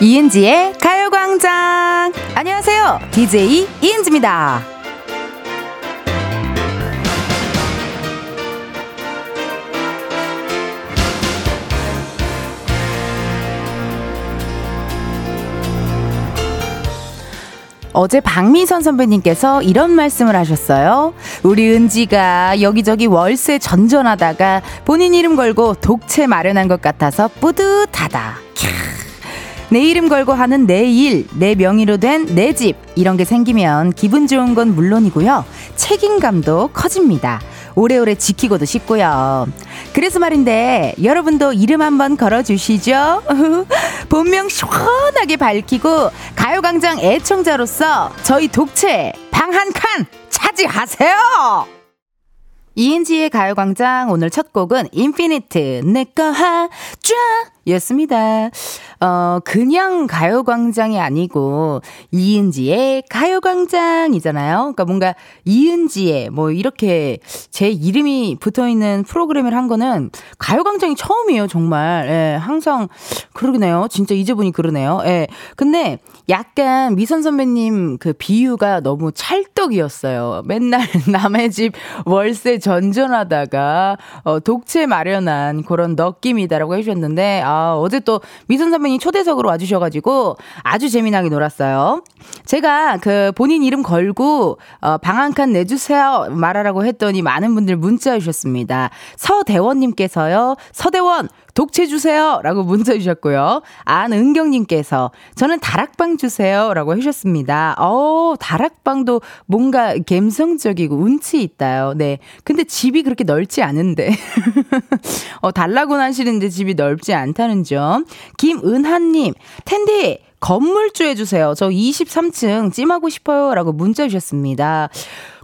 이은지의 가요광장. 안녕하세요. DJ 이은지입니다. 어제 박미선 선배님께서 이런 말씀을 하셨어요. 우리 은지가 여기저기 월세 전전하다가 본인 이름 걸고 독채 마련한 것 같아서 뿌듯하다. 내 이름 걸고 하는 내 일, 내 명의로 된 내 집, 이런 게 생기면 기분 좋은 건 물론이고요. 책임감도 커집니다. 오래오래 지키고도 싶고요. 그래서 말인데, 여러분도 이름 한번 걸어주시죠. 본명 시원하게 밝히고, 가요광장 애청자로서 저희 독채 방 한 칸 차지하세요! 이은지의 가요광장 오늘 첫 곡은 인피니트 내꺼 하쫙 였습니다. 어, 그냥 가요광장이 아니고, 이은지의 가요광장이잖아요. 그러니까 뭔가 이은지의 뭐 이렇게 제 이름이 붙어 있는 프로그램을 한 거는 가요광장이 처음이에요, 정말. 예, 항상 그러네요. 진짜 잊어보니 그러네요. 예. 근데 약간 미선 선배님 그 비유가 너무 찰떡이었어요. 맨날 남의 집 월세 전전하다가, 어, 독채 마련한 그런 느낌이다라고 해주셨는데, 아, 어제 또 미선 선배 분이 초대석으로 와주셔가지고 아주 재미나게 놀았어요. 제가 그 본인 이름 걸고 어, 방 한 칸 내주세요 말하라고 했더니 많은 분들 문자 주셨습니다. 서대원님께서요. 서대원 독채 주세요. 라고 문자 주셨고요. 안은경님께서 저는 다락방 주세요. 라고 해주셨습니다. 어 다락방도 뭔가 감성적이고 운치 있다요. 네. 근데 집이 그렇게 넓지 않은데. 어, 달라고 하시는데 집이 넓지 않다는 점. 김은하님, 텐디, 건물주 해주세요. 저 23층 찜하고 싶어요. 라고 문자 주셨습니다.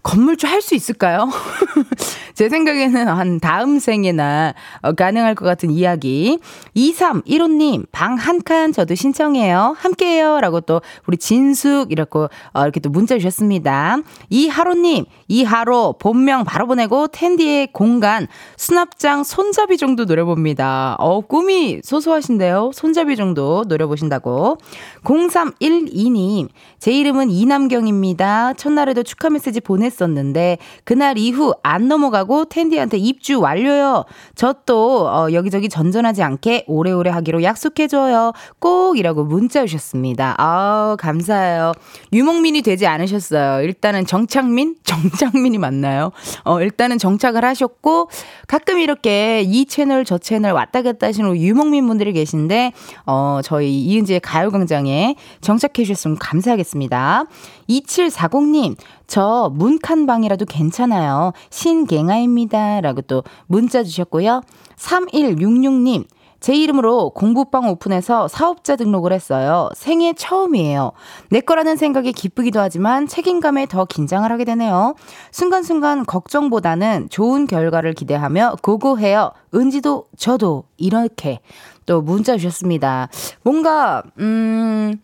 건물주 할 수 있을까요? 제 생각에는 한 다음 생에나 어, 가능할 것 같은 이야기. 2315님, 방 한 칸 저도 신청해요. 함께 해요. 라고 또 우리 진숙 이렇게, 어, 이렇게 또 문자 주셨습니다. 이하로님, 이하로 본명 바로 보내고 텐디의 공간 수납장 손잡이 정도 노려봅니다. 어, 꿈이 소소하신데요. 손잡이 정도 노려보신다고. 0312님, 제 이름은 이남경입니다. 첫날에도 축하 메시지 보 냈었는데 그날 이후 안 넘어가고 텐디한테 입주 완료요. 저 또 어, 여기저기 전전하지 않게 오래오래 하기로 약속해줘요. 꼭이라고 문자 주셨습니다. 아 감사해요. 유목민이 되지 않으셨어요. 일단은 정착민? 정착민이 맞나요? 어, 일단은 정착을 하셨고 가끔 이렇게 이 채널 저 채널 왔다 갔다 하시는 유목민 분들이 계신데 어, 저희 이은지의 가요광장에 정착해 주셨으면 감사하겠습니다. 2740님, 저 문칸방이라도 괜찮아요. 신갱아입니다. 라고 또 문자 주셨고요. 3166님, 제 이름으로 공부방 오픈해서 사업자 등록을 했어요. 생애 처음이에요. 내 거라는 생각이 기쁘기도 하지만 책임감에 더 긴장을 하게 되네요. 순간순간 걱정보다는 좋은 결과를 기대하며 고고해요. 은지도 저도 이렇게 또 문자 주셨습니다. 뭔가 음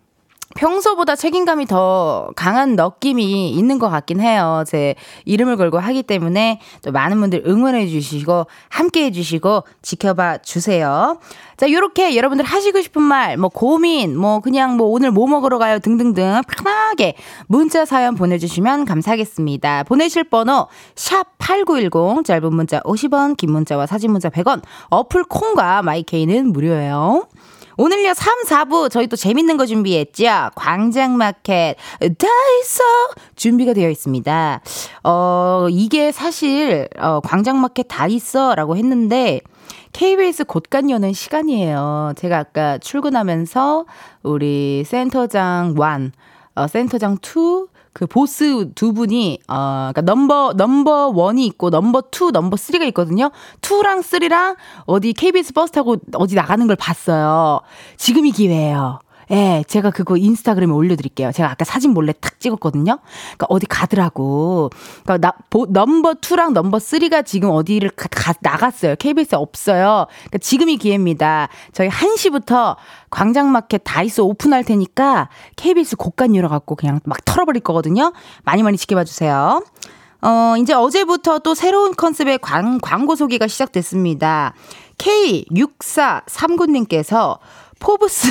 평소보다 책임감이 더 강한 느낌이 있는 것 같긴 해요. 제 이름을 걸고 하기 때문에 또 많은 분들 응원해 주시고 함께 해 주시고 지켜봐 주세요. 자, 요렇게 여러분들 하시고 싶은 말, 뭐 고민, 뭐 그냥 뭐 오늘 뭐 먹으러 가요 등등등 편하게 문자 사연 보내주시면 감사하겠습니다. 보내실 번호 샵 8910 짧은 문자 50원, 긴 문자와 사진 문자 100원, 어플 콩과 마이케이는 무료예요. 오늘요 3, 4부 저희 또 재밌는 거 준비했죠. 광장마켓 다이소 준비가 되어 있습니다. 어 이게 사실 어 광장마켓 다이소라고 했는데 KBS 곳간 여는 시간이에요. 제가 아까 출근하면서 우리 센터장 1, 어, 센터장 2, 그 보스 두 분이 어 그러니까 number number one이 있고 number two number three가 있거든요. two랑 three랑 어디 KBS 버스 타고 어디 나가는 걸 봤어요. 지금이 기회예요. 예, 제가 그거 인스타그램에 올려드릴게요. 제가 아까 사진 몰래 탁 찍었거든요. 그러니까 어디 가더라고. 그러니까 나, 보, number 2랑 number 3가 지금 어디를 가, 가, 나갔어요. KBS에 없어요. 그러니까 지금이 기회입니다. 저희 1시부터 광장마켓 다있어 오픈할 테니까 KBS 곳간 열어갖고 그냥 막 털어버릴 거거든요. 많이 많이 지켜봐 주세요. 어, 이제 어제부터 또 새로운 컨셉의 광, 광고 소개가 시작됐습니다. K6439님께서 포브스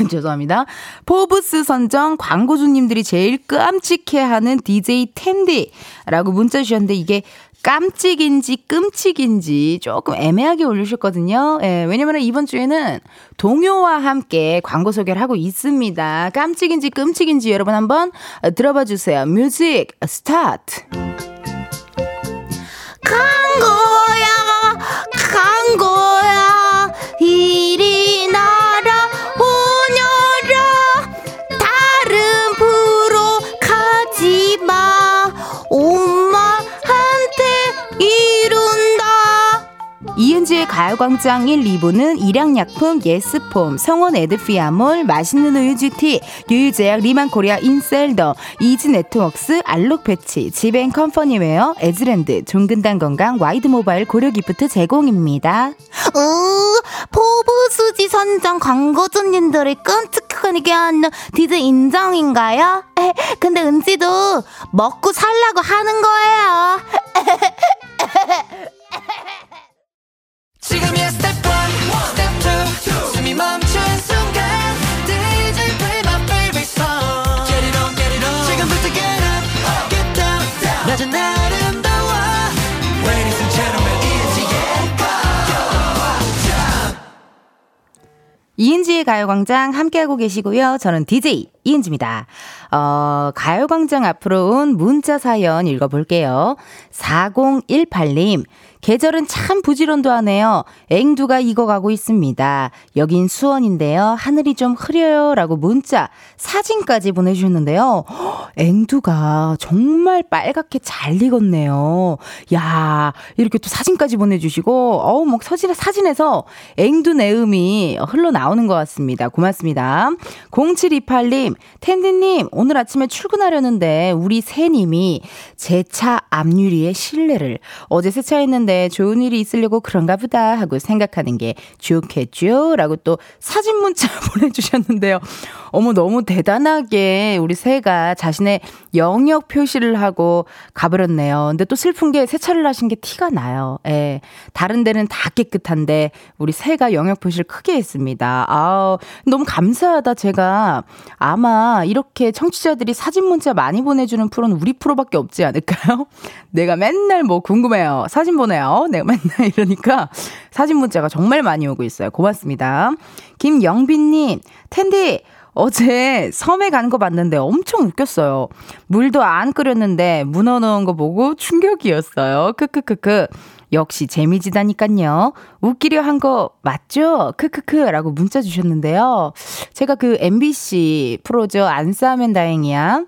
죄송합니다. 포브스 선정 광고주님들이 제일 깜찍해하는 DJ 텐디라고 문자 주셨는데 이게 깜찍인지 끔찍인지 조금 애매하게 올리셨거든요. 예, 왜냐면 이번 주에는 동요와 함께 광고 소개를 하고 있습니다. 깜찍인지 끔찍인지 여러분 한번 들어봐 주세요. Music start. 광고 이은지의 가요광장 1, 2부는 일양약품, 예스폼, 성원 에드피아몰, 맛있는 우유 GT, 유유제약 리만코리아 인셀더, 이지네트웍스, 알록패치, 지벤컴퍼니웨어, 에즈랜드, 종근당 건강, 와이드모바일 고려기프트 제공입니다. 으, 포브스지 선정 광고주님들이 깜찍해하는 DJ 인정인가요? 에, 근데 은지도 먹고 살라고 하는 거예요. 지금이야 스텝 1, 스텝 2 숨이 멈춘 순간 DJ play my favorite song Get it on, get it on 지금부터 get up, get down 낮은 아름다워 Ladies and gentlemen, 이은지의 이은지의 가요광장 함께하고 계시고요. 저는 DJ 이은지입니다. 어, 가요광장 앞으로 온 문자 사연 읽어볼게요. 4018님, 계절은 참 부지런도 하네요. 앵두가 익어가고 있습니다. 여긴 수원인데요. 하늘이 좀 흐려요. 라고 문자, 사진까지 보내주셨는데요. 헉, 앵두가 정말 빨갛게 잘 익었네요. 야 이렇게 또 사진까지 보내주시고, 어우, 뭐 서진, 사진에서 앵두 내음이 흘러나오는 것 같습니다. 고맙습니다. 0728님, 텐디님, 오늘 아침에 출근하려는데 우리 새님이 제 차 앞유리에 실내를 어제 세차했는데 좋은 일이 있으려고 그런가 보다 하고 생각하는 게 좋겠죠? 라고 또 사진 문자 보내주셨는데요. 어머, 너무 대단하게 우리 새가 자신의 영역 표시를 하고 가버렸네요. 근데 또 슬픈 게 세차를 하신 게 티가 나요. 예. 다른 데는 다 깨끗한데 우리 새가 영역 표시를 크게 했습니다. 아우, 너무 감사하다. 제가 아마 이렇게 청취자들이 사진 문자 많이 보내주는 프로는 우리 프로밖에 없지 않을까요? 내가 맨날 뭐 궁금해요. 사진 보내요. 내가 맨날 이러니까 사진 문자가 정말 많이 오고 있어요. 고맙습니다. 김영빈님, 텐디, 어제 섬에 간 거 봤는데 엄청 웃겼어요. 물도 안 끓였는데 문어 넣은 거 보고 충격이었어요. 크크크크. 역시 재미지다니깐요. 웃기려 한 거 맞죠? 크크크라고 문자 주셨는데요. 제가 그 MBC 프로죠. 안 싸면 다행이야.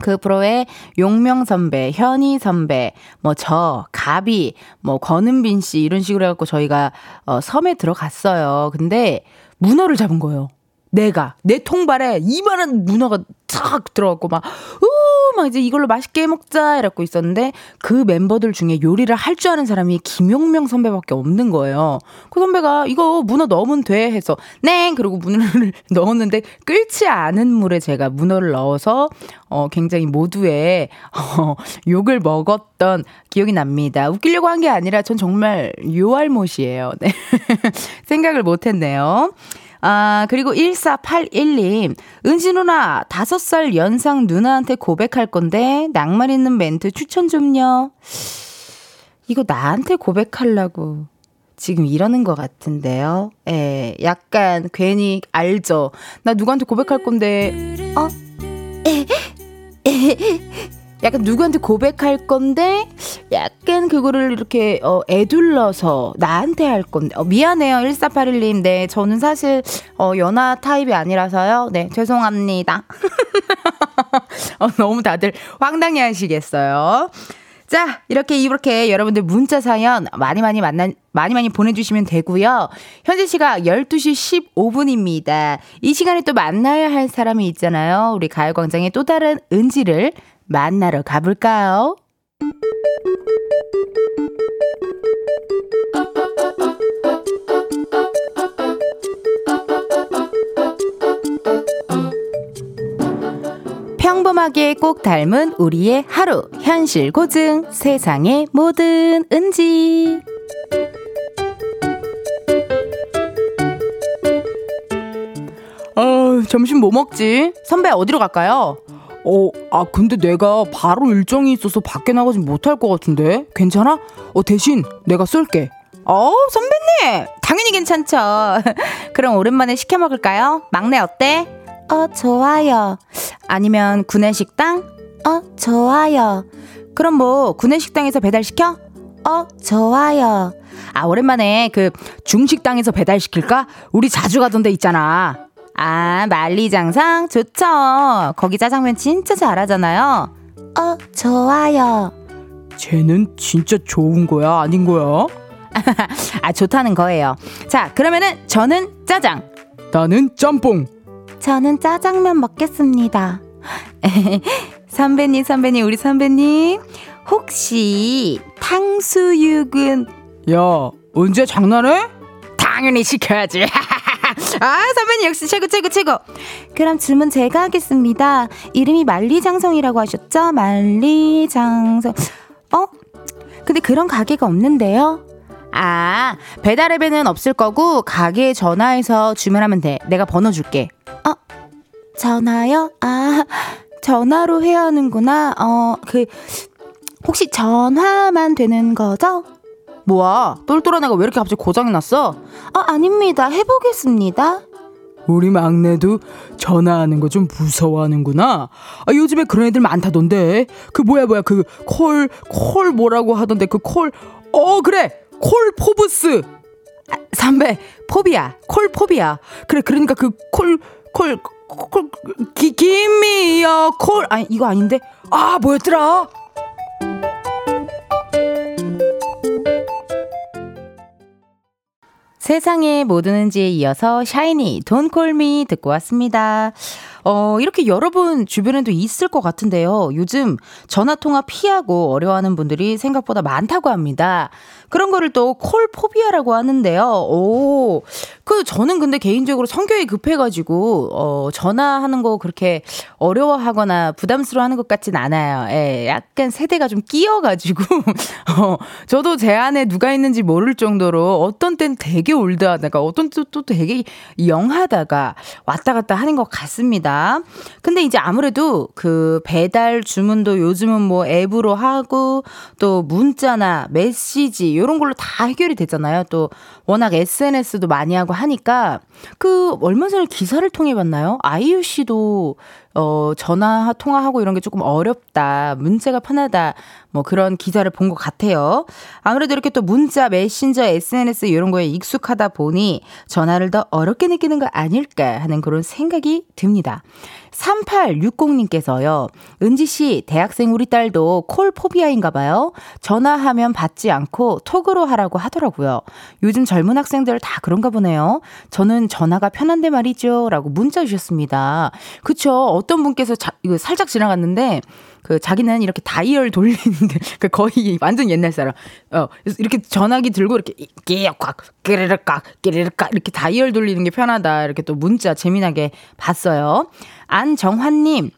그 프로에 용명 선배, 현희 선배, 뭐 저, 가비, 뭐 권은빈 씨 이런 식으로 해갖고 저희가 어, 섬에 들어갔어요. 근데 문어를 잡은 거예요. 내가 내 통발에 이만한 문어가 탁 들어갔고 막, 우, 막 이제 이걸로 맛있게 먹자 이랬고 있었는데 그 멤버들 중에 요리를 할 줄 아는 사람이 김용명 선배밖에 없는 거예요. 그 선배가 이거 문어 넣으면 돼 해서 네 그리고 문어를 넣었는데 끓지 않은 물에 제가 문어를 넣어서 어 굉장히 모두의 어 욕을 먹었던 기억이 납니다. 웃기려고 한 게 아니라 전 정말 요알못이에요. 네. 생각을 못 했네요. 아, 그리고 1481님. 은지 누나, 5살 연상 누나한테 고백할 건데, 낭만 있는 멘트 추천 좀요. 이거 나한테 고백하려고. 지금 이러는 것 같은데요. 예, 약간 괜히 알죠. 나 누구한테 고백할 건데, 어? 에, 에, 약간 누구한테 고백할 건데 약간 그거를 이렇게 어, 애둘러서 나한테 할 건데 어, 미안해요 1481님 네 저는 사실 어, 연하 타입이 아니라서요 네 죄송합니다 어, 너무 다들 황당해 하시겠어요 자, 이렇게 이렇게 여러분들 문자 사연 많이 많이 만나 많이 많이 보내 주시면 되고요. 현재 시각 12시 15분입니다. 이 시간에 또 만나야 할 사람이 있잖아요. 우리 가요 광장의 또 다른 은지를 만나러 가볼까요? 평범하게 꼭 닮은 우리의 하루 현실 고증 세상의 모든 은지 아 어, 점심 뭐 먹지? 선배 어디로 갈까요? 어, 아, 근데 내가 바로 일정이 있어서 밖에 나가진 못할 것 같은데? 괜찮아? 어, 대신 내가 쏠게. 어, 선배님! 당연히 괜찮죠. 그럼 오랜만에 시켜 먹을까요? 막내 어때? 어, 좋아요. 아니면 구내식당? 어, 좋아요. 그럼 뭐, 구내식당에서 배달시켜? 어, 좋아요. 아, 오랜만에 그 중식당에서 배달시킬까? 우리 자주 가던 데 있잖아. 아, 만리장상? 좋죠. 거기 짜장면 진짜 잘하잖아요. 어, 좋아요. 쟤는 진짜 좋은 거야? 아닌 거야? 아, 좋다는 거예요. 자, 그러면은 저는 짜장. 나는 짬뽕. 저는 짜장면 먹겠습니다. 선배님, 선배님, 우리 선배님. 혹시 탕수육은 야, 언제 장난해? 당연히 시켜야지. 아, 선배님 역시 최고, 최고, 최고. 그럼 주문 제가 하겠습니다. 이름이 만리장성이라고 하셨죠? 만리장성. 어? 근데 그런 가게가 없는데요? 아, 배달 앱에는 없을 거고, 가게에 전화해서 주문하면 돼. 내가 번호 줄게. 어? 전화요? 아, 전화로 해야 하는구나. 어, 그, 혹시 전화만 되는 거죠? 뭐야, 똘똘한 애가 왜 이렇게 갑자기 고장이 났어? 어, 아닙니다. 해보겠습니다. 우리 막내도 전화하는 거 좀 무서워하는구나. 아, 요즘에 그런 애들 많다던데. 그 뭐야 뭐야 그 콜 콜 뭐라고 하던데 그 콜. 어 그래 콜 포브스. 아, 선배 포비아 콜 포비아. 그래 그러니까 그 콜 콜콜 기미어 콜 아니 이거 아닌데. 아 뭐였더라? 세상의 모든 은지에 이어서 샤이니 돈 콜미 듣고 왔습니다. 어, 이렇게 여러분 주변에도 있을 것 같은데요. 요즘 전화 통화 피하고 어려워하는 분들이 생각보다 많다고 합니다. 그런 거를 또 콜포비아라고 하는데요. 오, 그 저는 근데 개인적으로 성격이 급해가지고 어 전화하는 거 그렇게 어려워하거나 부담스러워하는 것 같진 않아요. 예, 약간 세대가 좀 끼어가지고 어 저도 제 안에 누가 있는지 모를 정도로 어떤 땐 되게 올드하다가 어떤 또, 또 되게 영하다가 왔다 갔다 하는 것 같습니다. 근데 이제 아무래도 그 배달 주문도 요즘은 뭐 앱으로 하고 또 문자나 메시지 이런 걸로 다 해결이 되잖아요. 또 워낙 SNS도 많이 하고 하니까 그 얼마 전에 기사를 통해 봤나요? 아이유 씨도 어 전화 통화하고 이런 게 조금 어렵다. 문자가 편하다. 뭐 그런 기사를 본 것 같아요. 아무래도 이렇게 또 문자, 메신저, SNS 이런 거에 익숙하다 보니 전화를 더 어렵게 느끼는 거 아닐까 하는 그런 생각이 듭니다. 3860님께서요. 은지 씨, 대학생 우리 딸도 콜 포비아인가 봐요. 전화하면 받지 않고 톡으로 하라고 하더라고요. 요즘 젊은 학생들 다 그런가 보네요. 저는 전화가 편한데 말이죠. 라고 문자 주셨습니다. 그쵸. 어떤 분께서 자, 이거 살짝 지나갔는데, 그 자기는 이렇게 다이얼 돌리는데 그 거의 완전 옛날 사람. 어 이렇게 전화기 들고 이렇게 끼역꽉 끼르륵깍 끼르륵깍 이렇게 다이얼 돌리는 게 편하다. 이렇게 또 문자 재미나게 봤어요. 안정환님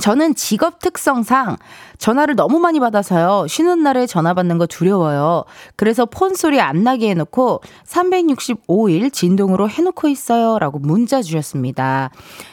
저는 직업 특성상 전화를 너무 많이 받아서요. 쉬는 날에 전화 받는 거 두려워요. 그래서 폰 소리 안 나게 해놓고 365일 진동으로 해놓고 있어요. 라고 문자 주셨습니다.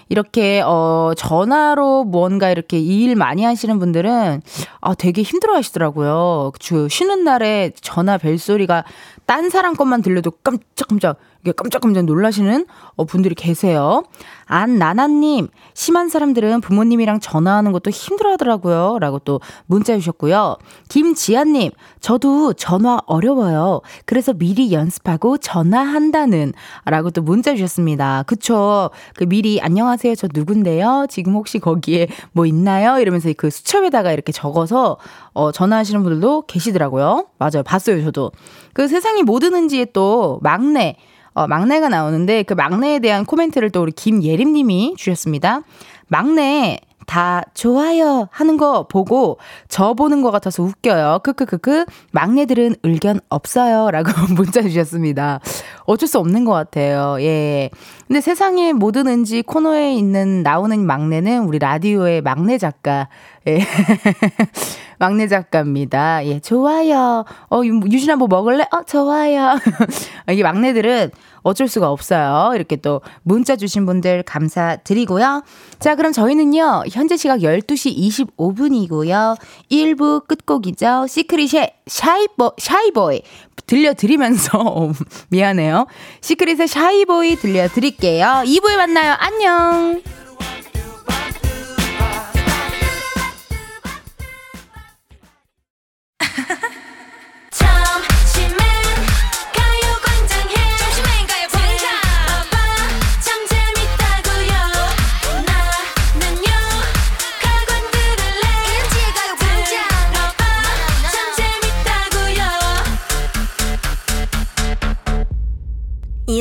이렇게, 어, 전화로 뭔가 이렇게 일 많이 하시는 분들은, 아, 되게 힘들어 하시더라고요. 주, 쉬는 날에 전화 벨 소리가 딴 사람 것만 들려도 깜짝깜짝 깜짝깜짝 놀라시는 어, 분들이 계세요. 안나나님, 심한 사람들은 부모님이랑 전화하는 것도 힘들어 하더라고요. 라고 또 문자 주셨고요. 김지아님, 저도 전화 어려워요. 그래서 미리 연습하고 전화한다는. 라고 또 문자 주셨습니다. 그쵸. 그 미리 안녕하세요. 저 누군데요? 지금 혹시 거기에 뭐 있나요? 이러면서 그 수첩에다가 이렇게 적어서 어, 전화하시는 분들도 계시더라고요. 맞아요. 봤어요. 저도. 그 세상이 뭐 드는지에 또 막내, 어, 막내가 나오는데 그 막내에 대한 코멘트를 또 우리 김예림 님이 주셨습니다. 막내, 다 좋아요 하는 거 보고 저 보는 것 같아서 웃겨요. 크크크크. 막내들은 의견 없어요. 라고 문자 주셨습니다. 어쩔 수 없는 것 같아요. 예. 근데 세상에 모든 은지 코너에 있는 나오는 막내는 우리 라디오의 막내 작가. 예. 막내 작가입니다. 예, 좋아요. 어, 유진아 뭐 먹을래? 어, 좋아요. 이게 막내들은 어쩔 수가 없어요. 이렇게 또 문자 주신 분들 감사드리고요. 자, 그럼 저희는요, 현재 시각 12시 25분이고요. 1부 끝곡이죠. 시크릿의 Shy Bo, Shy Boy 들려드리면서, 어, 미안해요. 시크릿의 Shy Boy 들려드릴게요. 2부에 만나요. 안녕!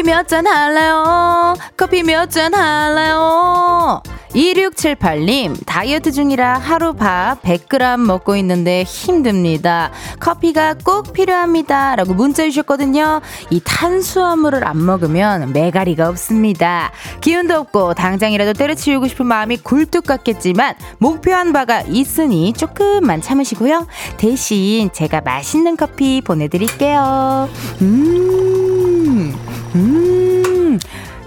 커피 몇 잔 할래요? 커피 몇 잔 할래요? 2678님, 다이어트 중이라 하루 밥 100g 먹고 있는데 힘듭니다. 커피가 꼭 필요합니다. 라고 문자 주셨거든요. 이 탄수화물을 안 먹으면 매가리가 없습니다. 기운도 없고 당장이라도 때려치우고 싶은 마음이 굴뚝 같겠지만 목표한 바가 있으니 조금만 참으시고요. 대신 제가 맛있는 커피 보내드릴게요. 음, 음.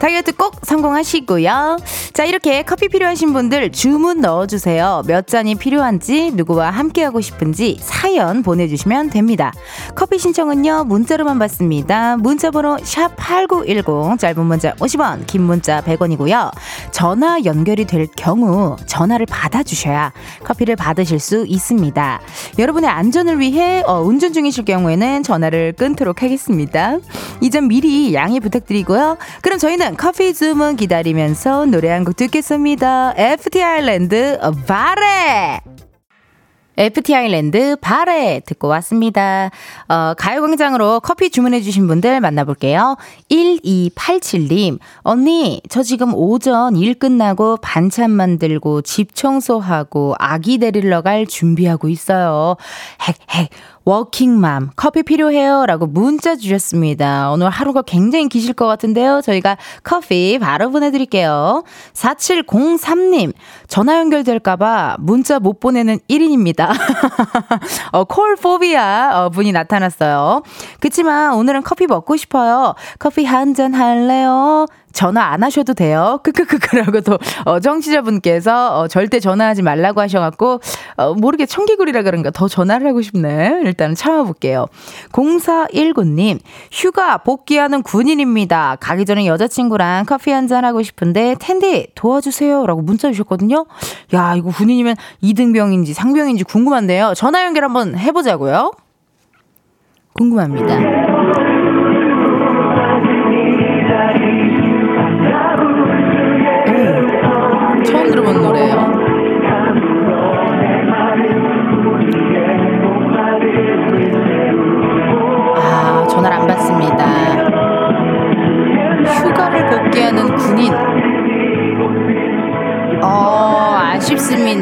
다이어트 꼭 성공하시고요. 자, 이렇게 커피 필요하신 분들 주문 넣어주세요. 몇 잔이 필요한지, 누구와 함께하고 싶은지 사연 보내주시면 됩니다. 커피 신청은요, 문자로만 받습니다. 문자번호 샵8910, 짧은 문자 50원, 긴 문자 100원이고요. 전화 연결이 될 경우 전화를 받아주셔야 커피를 받으실 수 있습니다. 여러분의 안전을 위해 어, 운전 중이실 경우에는 전화를 끊도록 하겠습니다. 이 점 미리 양해 부탁드리고요. 그럼 저희는 커피 주문 기다리면서 노래 한 곡 듣겠습니다. FT 아일랜드 바레! FT 아일랜드 바레 듣고 왔습니다. 어, 가요광장으로 커피 주문해주신 분들 만나볼게요. 1287님, 언니, 저 지금 오전 일 끝나고 반찬 만들고 집 청소하고 아기 데리러 갈 준비하고 있어요. 핵, 핵. 워킹맘 커피 필요해요 라고 문자 주셨습니다. 오늘 하루가 굉장히 기실 것 같은데요. 저희가 커피 바로 보내드릴게요. 4703님 전화 연결될까봐 문자 못 보내는 1인입니다. 어, 콜포비아 어, 분이 나타났어요. 그치만 오늘은 커피 먹고 싶어요. 커피 한 잔 할래요? 전화 안 하셔도 돼요. 크크크크라고 또, 어, 정치자분께서, 어, 절대 전화하지 말라고 하셔갖고, 어, 모르게 청기구리라 그런가 더 전화를 하고 싶네. 일단은 참아볼게요. 0419님, 휴가 복귀하는 군인입니다. 가기 전에 여자친구랑 커피 한 잔 하고 싶은데, 텐디 도와주세요. 라고 문자 주셨거든요. 야, 이거 군인이면 2등병인지 상병인지 궁금한데요. 전화 연결 한번 해보자고요. 궁금합니다.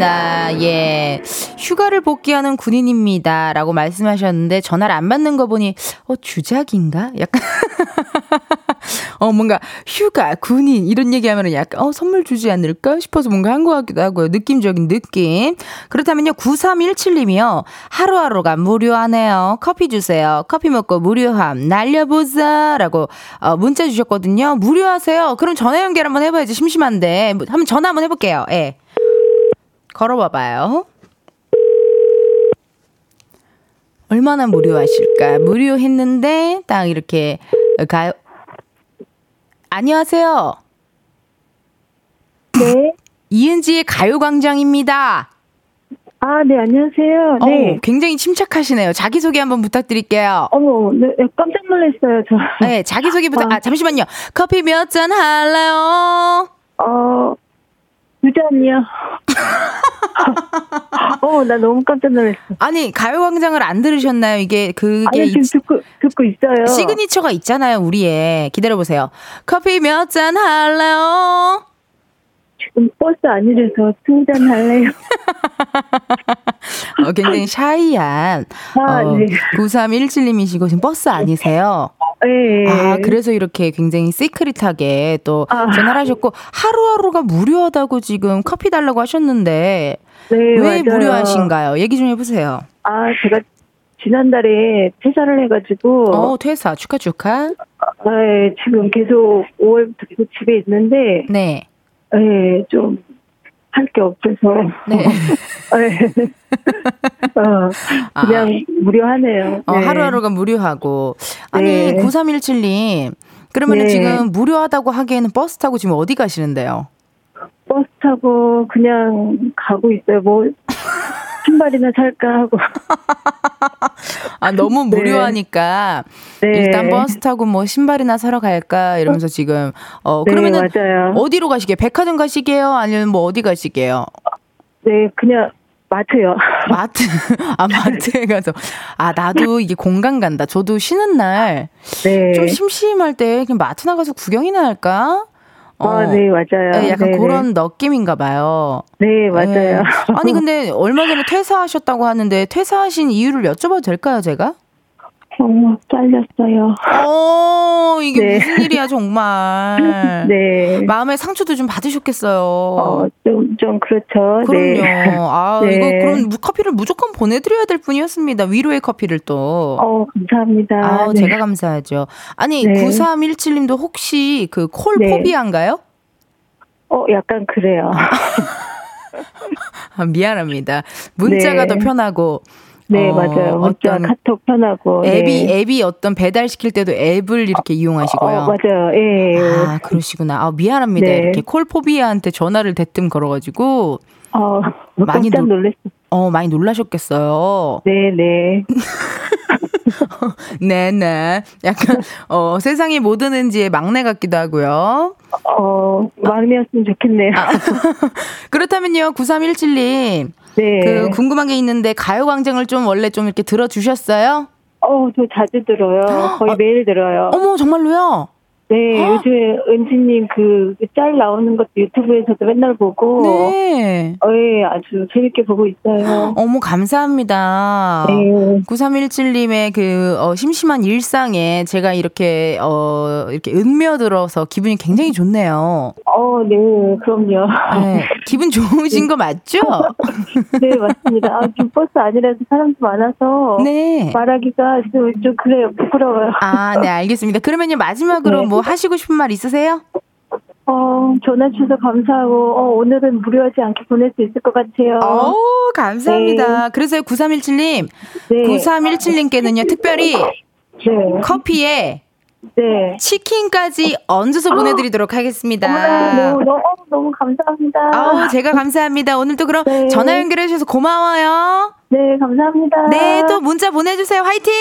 아쉽습니다. 예. 휴가를 복귀하는 군인입니다. 라고 말씀하셨는데, 전화를 안 받는 거 보니, 어, 주작인가? 약간. 어, 뭔가, 휴가, 군인, 이런 얘기 하면은 약간, 어, 선물 주지 않을까 싶어서 뭔가 한 것 같기도 하고요. 느낌적인 느낌. 그렇다면요, 9317님이요. 하루하루가 무료하네요. 커피 주세요. 커피 먹고 무료함. 날려보자. 라고, 어, 문자 주셨거든요. 무료하세요. 그럼 전화 연결 한번 해봐야지. 심심한데. 뭐, 한번 전화 한번 해볼게요. 예. 걸어봐봐요. 얼마나 무료하실까? 무료했는데, 딱 이렇게, 가요. 안녕하세요. 네. 이은지의 가요광장입니다. 아, 네, 안녕하세요. 네. 어, 굉장히 침착하시네요. 자기소개 한번 부탁드릴게요. 어머, 네, 깜짝 놀랐어요, 저. 네, 자기소개 부탁, 아, 잠시만요. 커피 몇 잔 할래요? 어, 두 잔이요. 어, 나 너무 깜짝 놀랐어. 아니, 가요광장을 안 들으셨나요? 이게, 그게. 아니, 지금 이- 듣고, 듣고 있어요. 시그니처가 있잖아요, 우리의. 기다려보세요. 커피 몇 잔 할래요? 버스 안이라서 충전할래요. 어, 굉장히 샤이한. 아, 어, 네. 9317님이시고, 지금 버스 아니세요? 네. 아, 그래서 이렇게 굉장히 시크릿하게 또 아. 전화를 하셨고, 하루하루가 무료하다고 지금 커피 달라고 하셨는데, 네, 왜 맞아요. 무료하신가요? 얘기 좀 해보세요. 아, 제가 지난달에 퇴사를 해가지고, 어, 퇴사. 축하, 축하. 네, 지금 계속 5월부터 계속 집에 있는데, 네. 네, 좀, 할 게 없어서. 네. 네. 어, 그냥 무료하네요. 어, 네. 하루하루가 무료하고. 아니, 네. 9317님. 그러면 은 네. 지금 무료하다고 하기에는 버스 타고 지금 어디 가시는데요? 버스 타고 그냥 가고 있어요. 뭐, 신발이나 살까 하고. 아, 너무 네. 무료하니까. 네. 일단 버스 타고 뭐 신발이나 사러 갈까? 이러면서 지금, 어, 네, 그러면은 맞아요. 어디로 가시게요? 백화점 가시게요? 아니면 뭐 어디 가시게요? 네, 그냥 마트요. 마트, 아, 마트에 가서. 아, 나도 이게 공감 간다. 저도 쉬는 날, 네. 좀 심심할 때 그냥 마트 나가서 구경이나 할까? 아, 네, 맞아요. 네, 약간 네네. 그런 느낌인가 봐요. 네, 맞아요. 네. 아니, 근데 얼마 전에 퇴사하셨다고 하는데, 퇴사하신 이유를 여쭤봐도 될까요, 제가? 너무 잘렸어요. 어, 이게 네. 무슨 일이야, 정말. 네. 마음의 상처도 좀 받으셨겠어요. 어, 좀, 좀 그렇죠. 그럼요. 네. 아, 네. 이거 그럼 무- 커피를 무조건 보내드려야 될 뿐이었습니다. 위로의 커피를 또. 어, 감사합니다. 아, 네. 제가 감사하죠. 아니, 네. 9317님도 혹시 그콜 네. 포비아인가요? 어, 약간 그래요. 아, 미안합니다. 문자가 네. 더 편하고. 네, 어, 맞아요. 문자, 어떤 카톡 편하고. 앱이, 네. 앱이 어떤 배달 시킬 때도 앱을 이렇게 이용하시고요. 어, 맞아요. 예. 아, 그러시구나. 아, 미안합니다. 네. 이렇게 콜포비아한테 전화를 대뜸 걸어가지고, 어, 많이 깜짝 놀- 놀랐어요. 어, 많이 놀라셨겠어요. 네, 네. 네네. 약간, 어, 세상의 모든 은지의 막내 같기도 하고요. 어, 마음이었으면 좋겠네요. 아. 그렇다면요, 9317님. 네. 그, 궁금한 게 있는데, 가요광장을 좀 원래 좀 이렇게 들어주셨어요? 어, 저 자주 들어요. 거의 아, 매일 들어요. 어머, 정말로요? 네, 요즘에 은지님 그 짤 나오는 것도 유튜브에서도 맨날 보고. 네. 어, 예, 아주 재밌게 보고 있어요. 어머, 감사합니다. 네. 9317님의 그, 어, 심심한 일상에 제가 이렇게, 어, 이렇게 은며들어서 기분이 굉장히 좋네요. 어, 네, 그럼요. 네. 기분 좋으신 거 맞죠? 네, 맞습니다. 아, 지금 버스 아니라서 사람도 많아서. 네. 말하기가 좀, 좀 그래요. 부끄러워요. 아, 네, 알겠습니다. 그러면요, 마지막으로 네. 뭐 하시고 싶은 말 있으세요? 어, 전화 주셔서 감사하고, 어, 오늘은 무료하지 않게 보낼 수 있을 것 같아요. 어, 감사합니다. 그래서요, 9317님. 네. 9317님께는요, 특별히 네. 커피에 네. 치킨까지 얹어서 보내드리도록 어머나, 하겠습니다. 너무, 너무, 너무 감사합니다. 아우, 제가 감사합니다. 오늘 또 그럼 네. 전화 연결해 주셔서 고마워요. 네, 감사합니다. 네, 또 문자 보내주세요. 화이팅!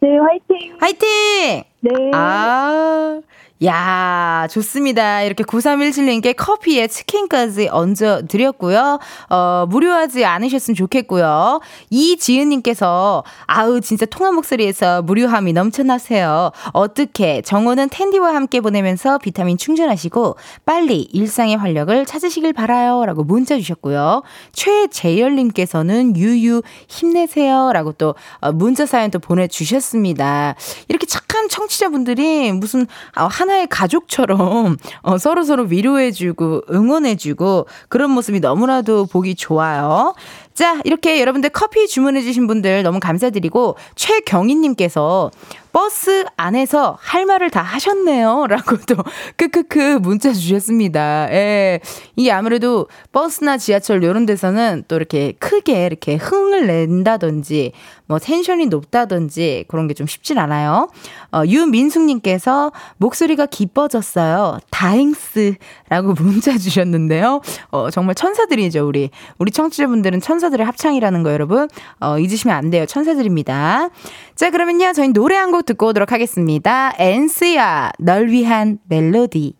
네, 화이팅! 화이팅! 네. 아, 야, 좋습니다. 이렇게 9317님께 커피에 치킨까지 얹어 드렸고요. 어, 무료하지 않으셨으면 좋겠고요. 이지은님께서, 아우, 진짜 통화 목소리에서 무료함이 넘쳐나세요. 어떻게, 정호는 텐디와 함께 보내면서 비타민 충전하시고, 빨리 일상의 활력을 찾으시길 바라요. 라고 문자 주셨고요. 최재열님께서는 유유 힘내세요. 라고 또 어, 문자 사연 또 보내주셨습니다. 이렇게 착한 청취자분들이 무슨 어, 하나의 가족처럼 어, 서로서로 위로해주고 응원해주고 그런 모습이 너무나도 보기 좋아요. 자, 이렇게 여러분들 커피 주문해주신 분들 너무 감사드리고 최경희님께서 버스 안에서 할 말을 다 하셨네요. 라고 또, 크크크 문자 주셨습니다. 예. 이게 아무래도 버스나 지하철 이런 데서는 또 이렇게 크게 이렇게 흥을 낸다든지, 뭐 텐션이 높다든지 그런 게 좀 쉽진 않아요. 어, 유민숙님께서 목소리가 기뻐졌어요. 다행스. 라고 문자 주셨는데요. 어, 정말 천사들이죠, 우리. 우리 청취자분들은 천사 들의 합창이라는 거 여러분. 어, 잊으시면 안 돼요. 천사들입니다. 자, 그러면요. 저희 노래 한 곡 듣고 오도록 하겠습니다. 엔스야, 널 위한 멜로디.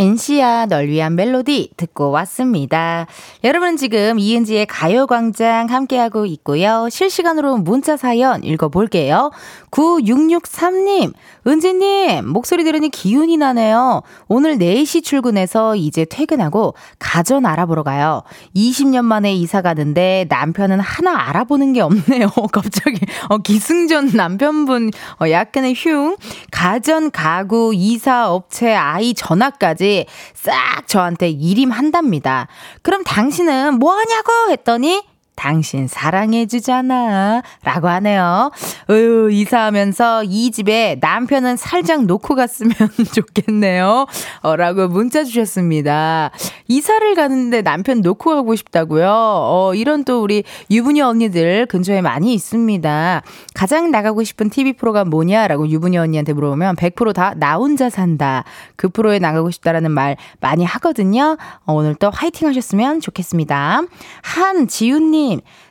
NC야 널 위한 멜로디 듣고 왔습니다. 여러분 지금 이은지의 가요광장 함께하고 있고요. 실시간으로 문자 사연 읽어볼게요. 9663님, 은지님, 목소리 들으니 기운이 나네요. 오늘 4시 출근해서 이제 퇴근하고 가전 알아보러 가요. 20년 만에 이사 가는데 남편은 하나 알아보는 게 없네요. 갑자기, 어, 기승전 남편분, 어, 약간의 흉. 가전, 가구, 이사, 업체, 아이 전화까지 싹 저한테 일임한답니다. 그럼 당신은 뭐 하냐고 했더니 당신 사랑해주잖아. 라고 하네요. 으, 이사하면서 이 집에 남편은 살짝 놓고 갔으면 좋겠네요. 어, 라고 문자 주셨습니다. 이사를 가는데 남편 놓고 가고 싶다고요? 어, 이런 또 우리 유부녀 언니들 근처에 많이 있습니다. 가장 나가고 싶은 TV 프로가 뭐냐 라고 유부녀 언니한테 물어보면 100%다 나 혼자 산다. 그 프로에 나가고 싶다라는 말 많이 하거든요. 어, 오늘 또 화이팅 하셨으면 좋겠습니다. 한지훈님,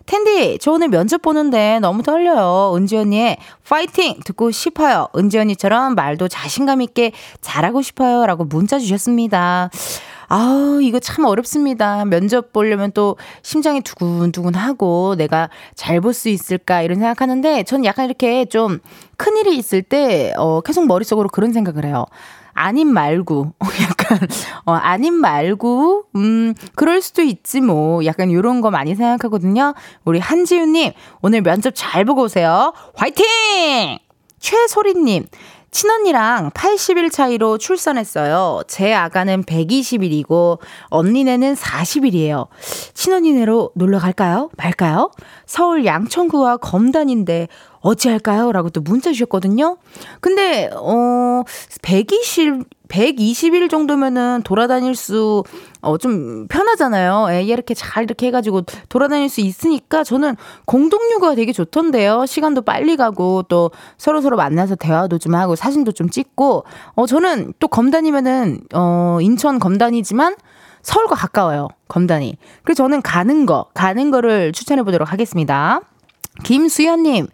텐디, 저 오늘 면접 보는데 너무 떨려요. 은지 언니의 파이팅 듣고 싶어요. 은지 언니처럼 말도 자신감 있게 잘하고 싶어요. 라고 문자 주셨습니다. 아우, 이거 참 어렵습니다. 면접 보려면 또 심장이 두근두근 하고 내가 잘 볼 수 있을까 이런 생각하는데 전 약간 이렇게 좀 큰일이 있을 때, 어, 계속 머릿속으로 그런 생각을 해요. 아님 말고 약간 어 아님 말고 음 그럴 수도 있지 뭐 약간 요런 거 많이 생각하거든요. 우리 한지윤 님 오늘 면접 잘 보고 오세요. 화이팅! 최소리 님 친언니랑 80일 차이로 출산했어요. 제 아가는 120일이고 언니네는 40일이에요. 친언니네로 놀러 갈까요? 말까요? 서울 양천구와 검단인데 어찌할까요? 라고 또 문자 주셨거든요. 근데, 어, 120, 120일 정도면은 돌아다닐 수, 어, 좀 편하잖아요. 예, 이렇게 잘 이렇게 해가지고 돌아다닐 수 있으니까 저는 공동육아가 되게 좋던데요. 시간도 빨리 가고 또 서로서로 만나서 대화도 좀 하고 사진도 좀 찍고, 어, 저는 또 검단이면은, 어, 인천 검단이지만 서울과 가까워요. 검단이. 그래서 저는 가는 거, 가는 거를 추천해 보도록 하겠습니다. 김수현님,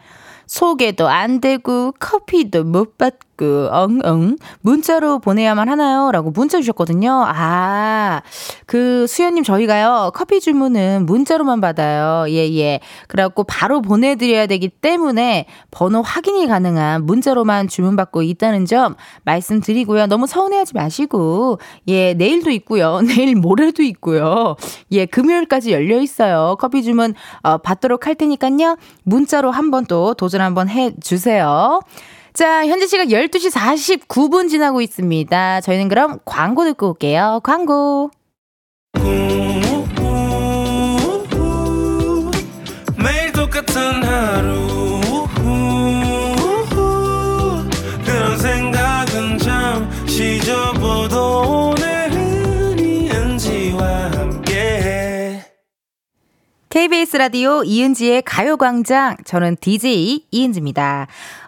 소개도 안 되고 커피도 못 받고 엉엉 문자로 보내야만 하나요? 라고 문자 주셨거든요. 아, 그 수연님 저희가요 커피 주문은 문자로만 받아요. 예, 예. 그래갖고 바로 보내드려야 되기 때문에 번호 확인이 가능한 문자로만 주문받고 있다는 점 말씀드리고요. 너무 서운해하지 마시고 예, 내일도 있고요. 내일 모레도 있고요. 예, 금요일까지 열려 있어요. 커피 주문 어, 받도록 할 테니까요. 문자로 한번 또 도전 한번 해 주세요. 자, 현재 시각 12시 49분 지나고 있습니다. 저희는 그럼 광고 듣고 올게요. 광고. 매일 똑같은 하루 그런 생각은 잠시 접어도 오늘은 이은지와 함께 KBS 라디오 이은지의 가요광장. 저는 DJ 이은지입니다.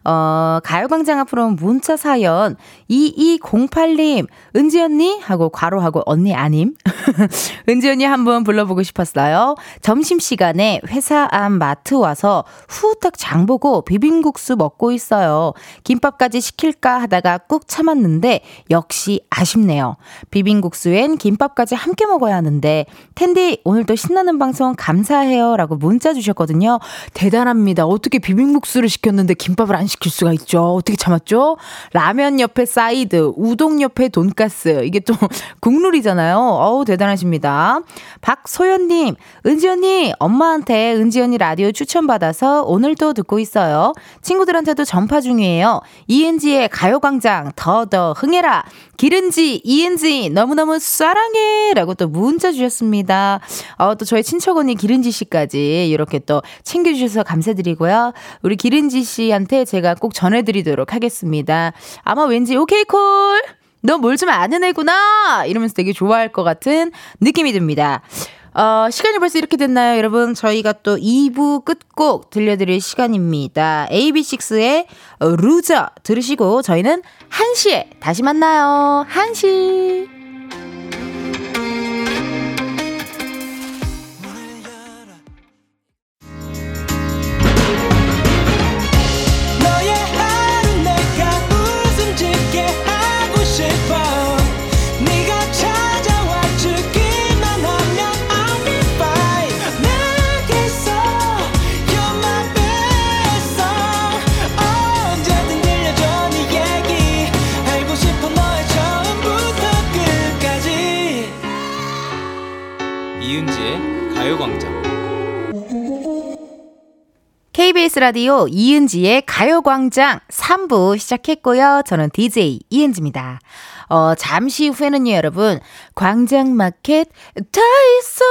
어, 가요광장 앞으로 문자 사연 2208님, 은지 언니? 하고 괄호하고 언니 아님? 은지 언니 한번 불러보고 싶었어요. 점심시간에 회사 앞 마트 와서 후딱 장보고 비빔국수 먹고 있어요. 김밥까지 시킬까 하다가 꾹 참았는데 역시 아쉽네요. 비빔국수엔 김밥까지 함께 먹어야 하는데 텐디 오늘도 신나는 방송 감사해요 라고 문자 주셨거든요. 대단합니다. 어떻게 비빔국수를 시켰는데 김밥을 안 시킬 수가 있죠. 어떻게 참았죠? 라면 옆에 사이드, 우동 옆에 돈가스. 이게 또 국룰이잖아요. 어우, 대단하십니다. 박소연님, 은지 언니, 엄마한테 은지 언니 라디오 추천받아서 오늘도 듣고 있어요. 친구들한테도 전파 중이에요. 이은지의 가요광장 더더 흥해라. 기른지, 이은지, 너무너무 사랑해. 라고 또 문자 주셨습니다. 어, 또 저희 친척 언니 기른지 씨까지 이렇게 또 챙겨주셔서 감사드리고요. 우리 기른지 씨한테 제가 꼭 전해드리도록 하겠습니다. 아마 왠지 오케이 콜! 너 뭘 좀 아는 애구나! 이러면서 되게 좋아할 것 같은 느낌이 듭니다. 어, 시간이 벌써 이렇게 됐나요, 여러분? 저희가 또 2부 끝곡 들려드릴 시간입니다. AB6IX의 루저 들으시고 저희는 1시에 다시 만나요. 1시. KBS 라디오 이은지의 가요광장 3부 시작했고요. 저는 DJ 이은지입니다. 어, 잠시 후에는요, 여러분, 광장마켓 다 있어!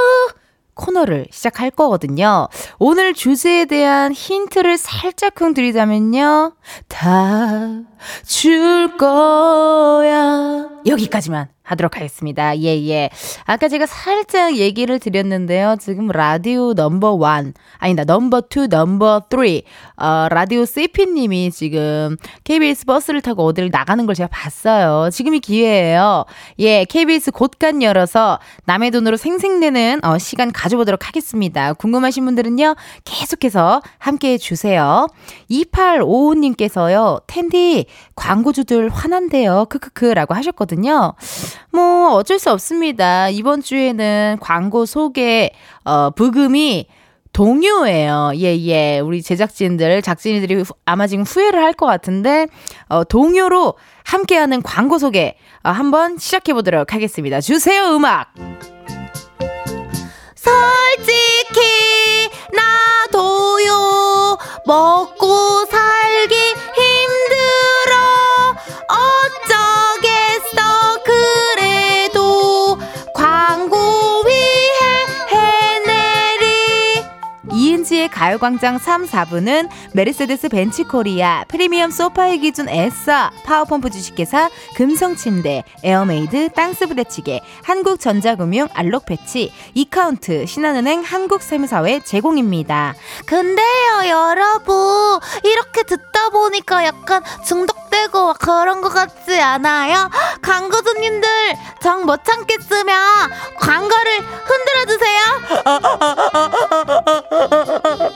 코너를 시작할 거거든요. 오늘 주제에 대한 힌트를 살짝쿵 드리자면요. 다줄 거야. 여기까지만 하도록 하겠습니다. 예, 예. 아까 제가 살짝 얘기를 드렸는데요. 지금 라디오 number one, 아니다, number two, number three, 어, 라디오 CP님이 지금 KBS 버스를 타고 어디를 나가는 걸 제가 봤어요. 지금이 기회예요. 예, KBS 곳간 열어서 남의 돈으로 생생내는 어, 시간 가져보도록 하겠습니다. 궁금하신 분들은요, 계속해서 함께 해주세요. 2855님께서요, 텐디, 광고주들 화난대요. 크크크 라고 하셨거든요. 뭐, 어쩔 수 없습니다. 이번 주에는 광고 소개, 어, 부금이 동요예요. 예, 예. 우리 제작진들, 작진이들이 후- 아마 지금 후회를 할 것 같은데, 어, 동요로 함께하는 광고 소개, 어, 한번 시작해 보도록 하겠습니다. 주세요, 음악! 솔직히 나 도요 먹고 가요광장 3, 4부는 메르세데스 벤츠 코리아, 프리미엄 소파의 기준 에싸, 파워펌프 주식회사, 금성침대, 에어메이드, 땅스부대찌개, 한국전자금융, 알록패치, 이카운트, 신한은행, 한국세무사회 제공입니다. 근데요 여러분 이렇게 듣다 보니까 약간 중독되고 막 그런 것 같지 않아요? 광고주님들 정 못 참겠으면 광고를 흔들어 주세요.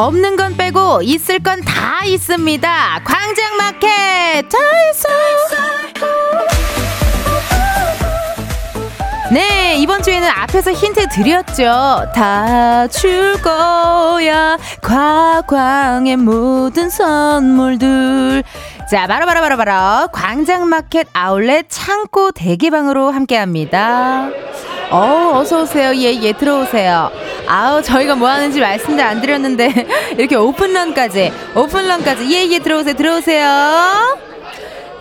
없는 건 빼고 있을 건 다 있습니다. 광장마켓 다 있어. 네, 이번 주에는 앞에서 힌트 드렸죠. 다 줄 거야. 과광의 모든 선물들. 자, 바로 바로 바로 바로 광장마켓 아울렛 창고 대개방으로 함께 합니다. 어, 어서 오세요. 예, 예, 들어오세요. 아우, 저희가 뭐 하는지 말씀도 안 드렸는데 이렇게 오픈런까지, 오픈런까지. 예, 예, 들어오세요. 들어오세요.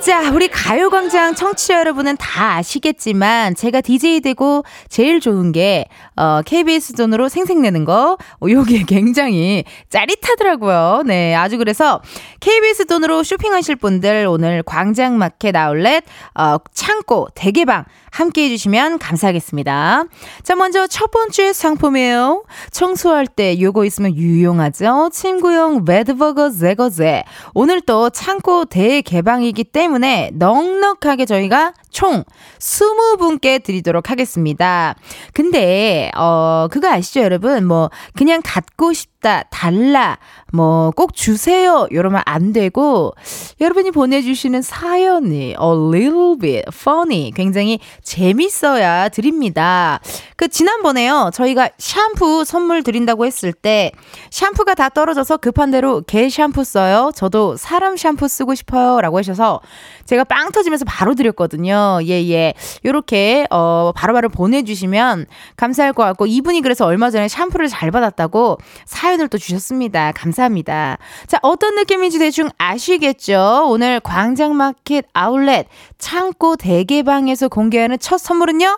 자, 우리 가요광장 청취자 여러분은 다 아시겠지만, 제가 DJ 되고 제일 좋은 게, 어, KBS 돈으로 생색내는 거, 어, 요게 굉장히 짜릿하더라고요. 네, 아주 그래서 KBS 돈으로 쇼핑하실 분들 오늘 광장마켓 아울렛, 어, 창고 대개방 함께 해주시면 감사하겠습니다. 자, 먼저 첫 번째 상품이에요. 청소할 때 요거 있으면 유용하죠. 침구용 레드버거 제거제. 오늘 또 창고 대개방이기 때문에 넉넉하게 저희가 총 20분께 드리도록 하겠습니다. 근데, 어, 그거 아시죠, 여러분? 뭐, 그냥 갖고 싶 다, 달라, 뭐, 꼭 주세요, 이러면 안 되고, 여러분이 보내주시는 사연이 a little bit funny, 굉장히 재밌어야 드립니다. 그, 지난번에요, 저희가 샴푸 선물 드린다고 했을 때, 샴푸가 다 떨어져서 급한 대로 개 샴푸 써요. 저도 사람 샴푸 쓰고 싶어요. 라고 하셔서, 제가 빵 터지면서 바로 드렸거든요. 예, 예. 요렇게, 어, 바로바로 보내주시면 감사할 것 같고, 이분이 그래서 얼마 전에 샴푸를 잘 받았다고 사연 을또 주셨습니다. 감사합니다. 자, 어떤 느낌인지 대충 아시겠죠? 오늘 광장마켓 아울렛 창고 대개방에서 공개하는 첫 선물은요?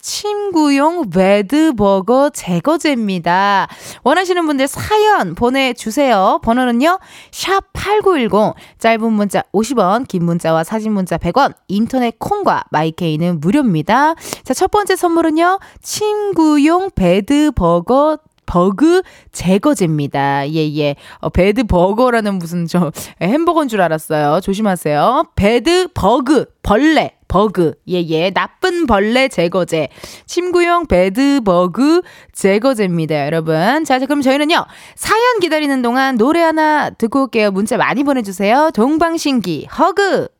침구용 레드버거 제거제입니다. 원하시는 분들 사연 보내주세요. 번호는요, 샵8910, 짧은 문자 50원, 긴 문자와 사진 문자 100원, 인터넷 콩과 마이케이는 무료입니다. 자, 첫 번째 선물은요, 침구용 bed burger bug 제거제입니다. 예, 예. 어, bad burger라는 무슨 저 햄버거인 줄 알았어요. 조심하세요. bad bug 벌레 버그. 예, 예. 나쁜 벌레 제거제. 침구용 bad bug 제거제입니다, 여러분. 자, 자, 그럼 저희는요. 사연 기다리는 동안 노래 하나 듣고 올게요. 문자 많이 보내주세요. 동방신기, Hug.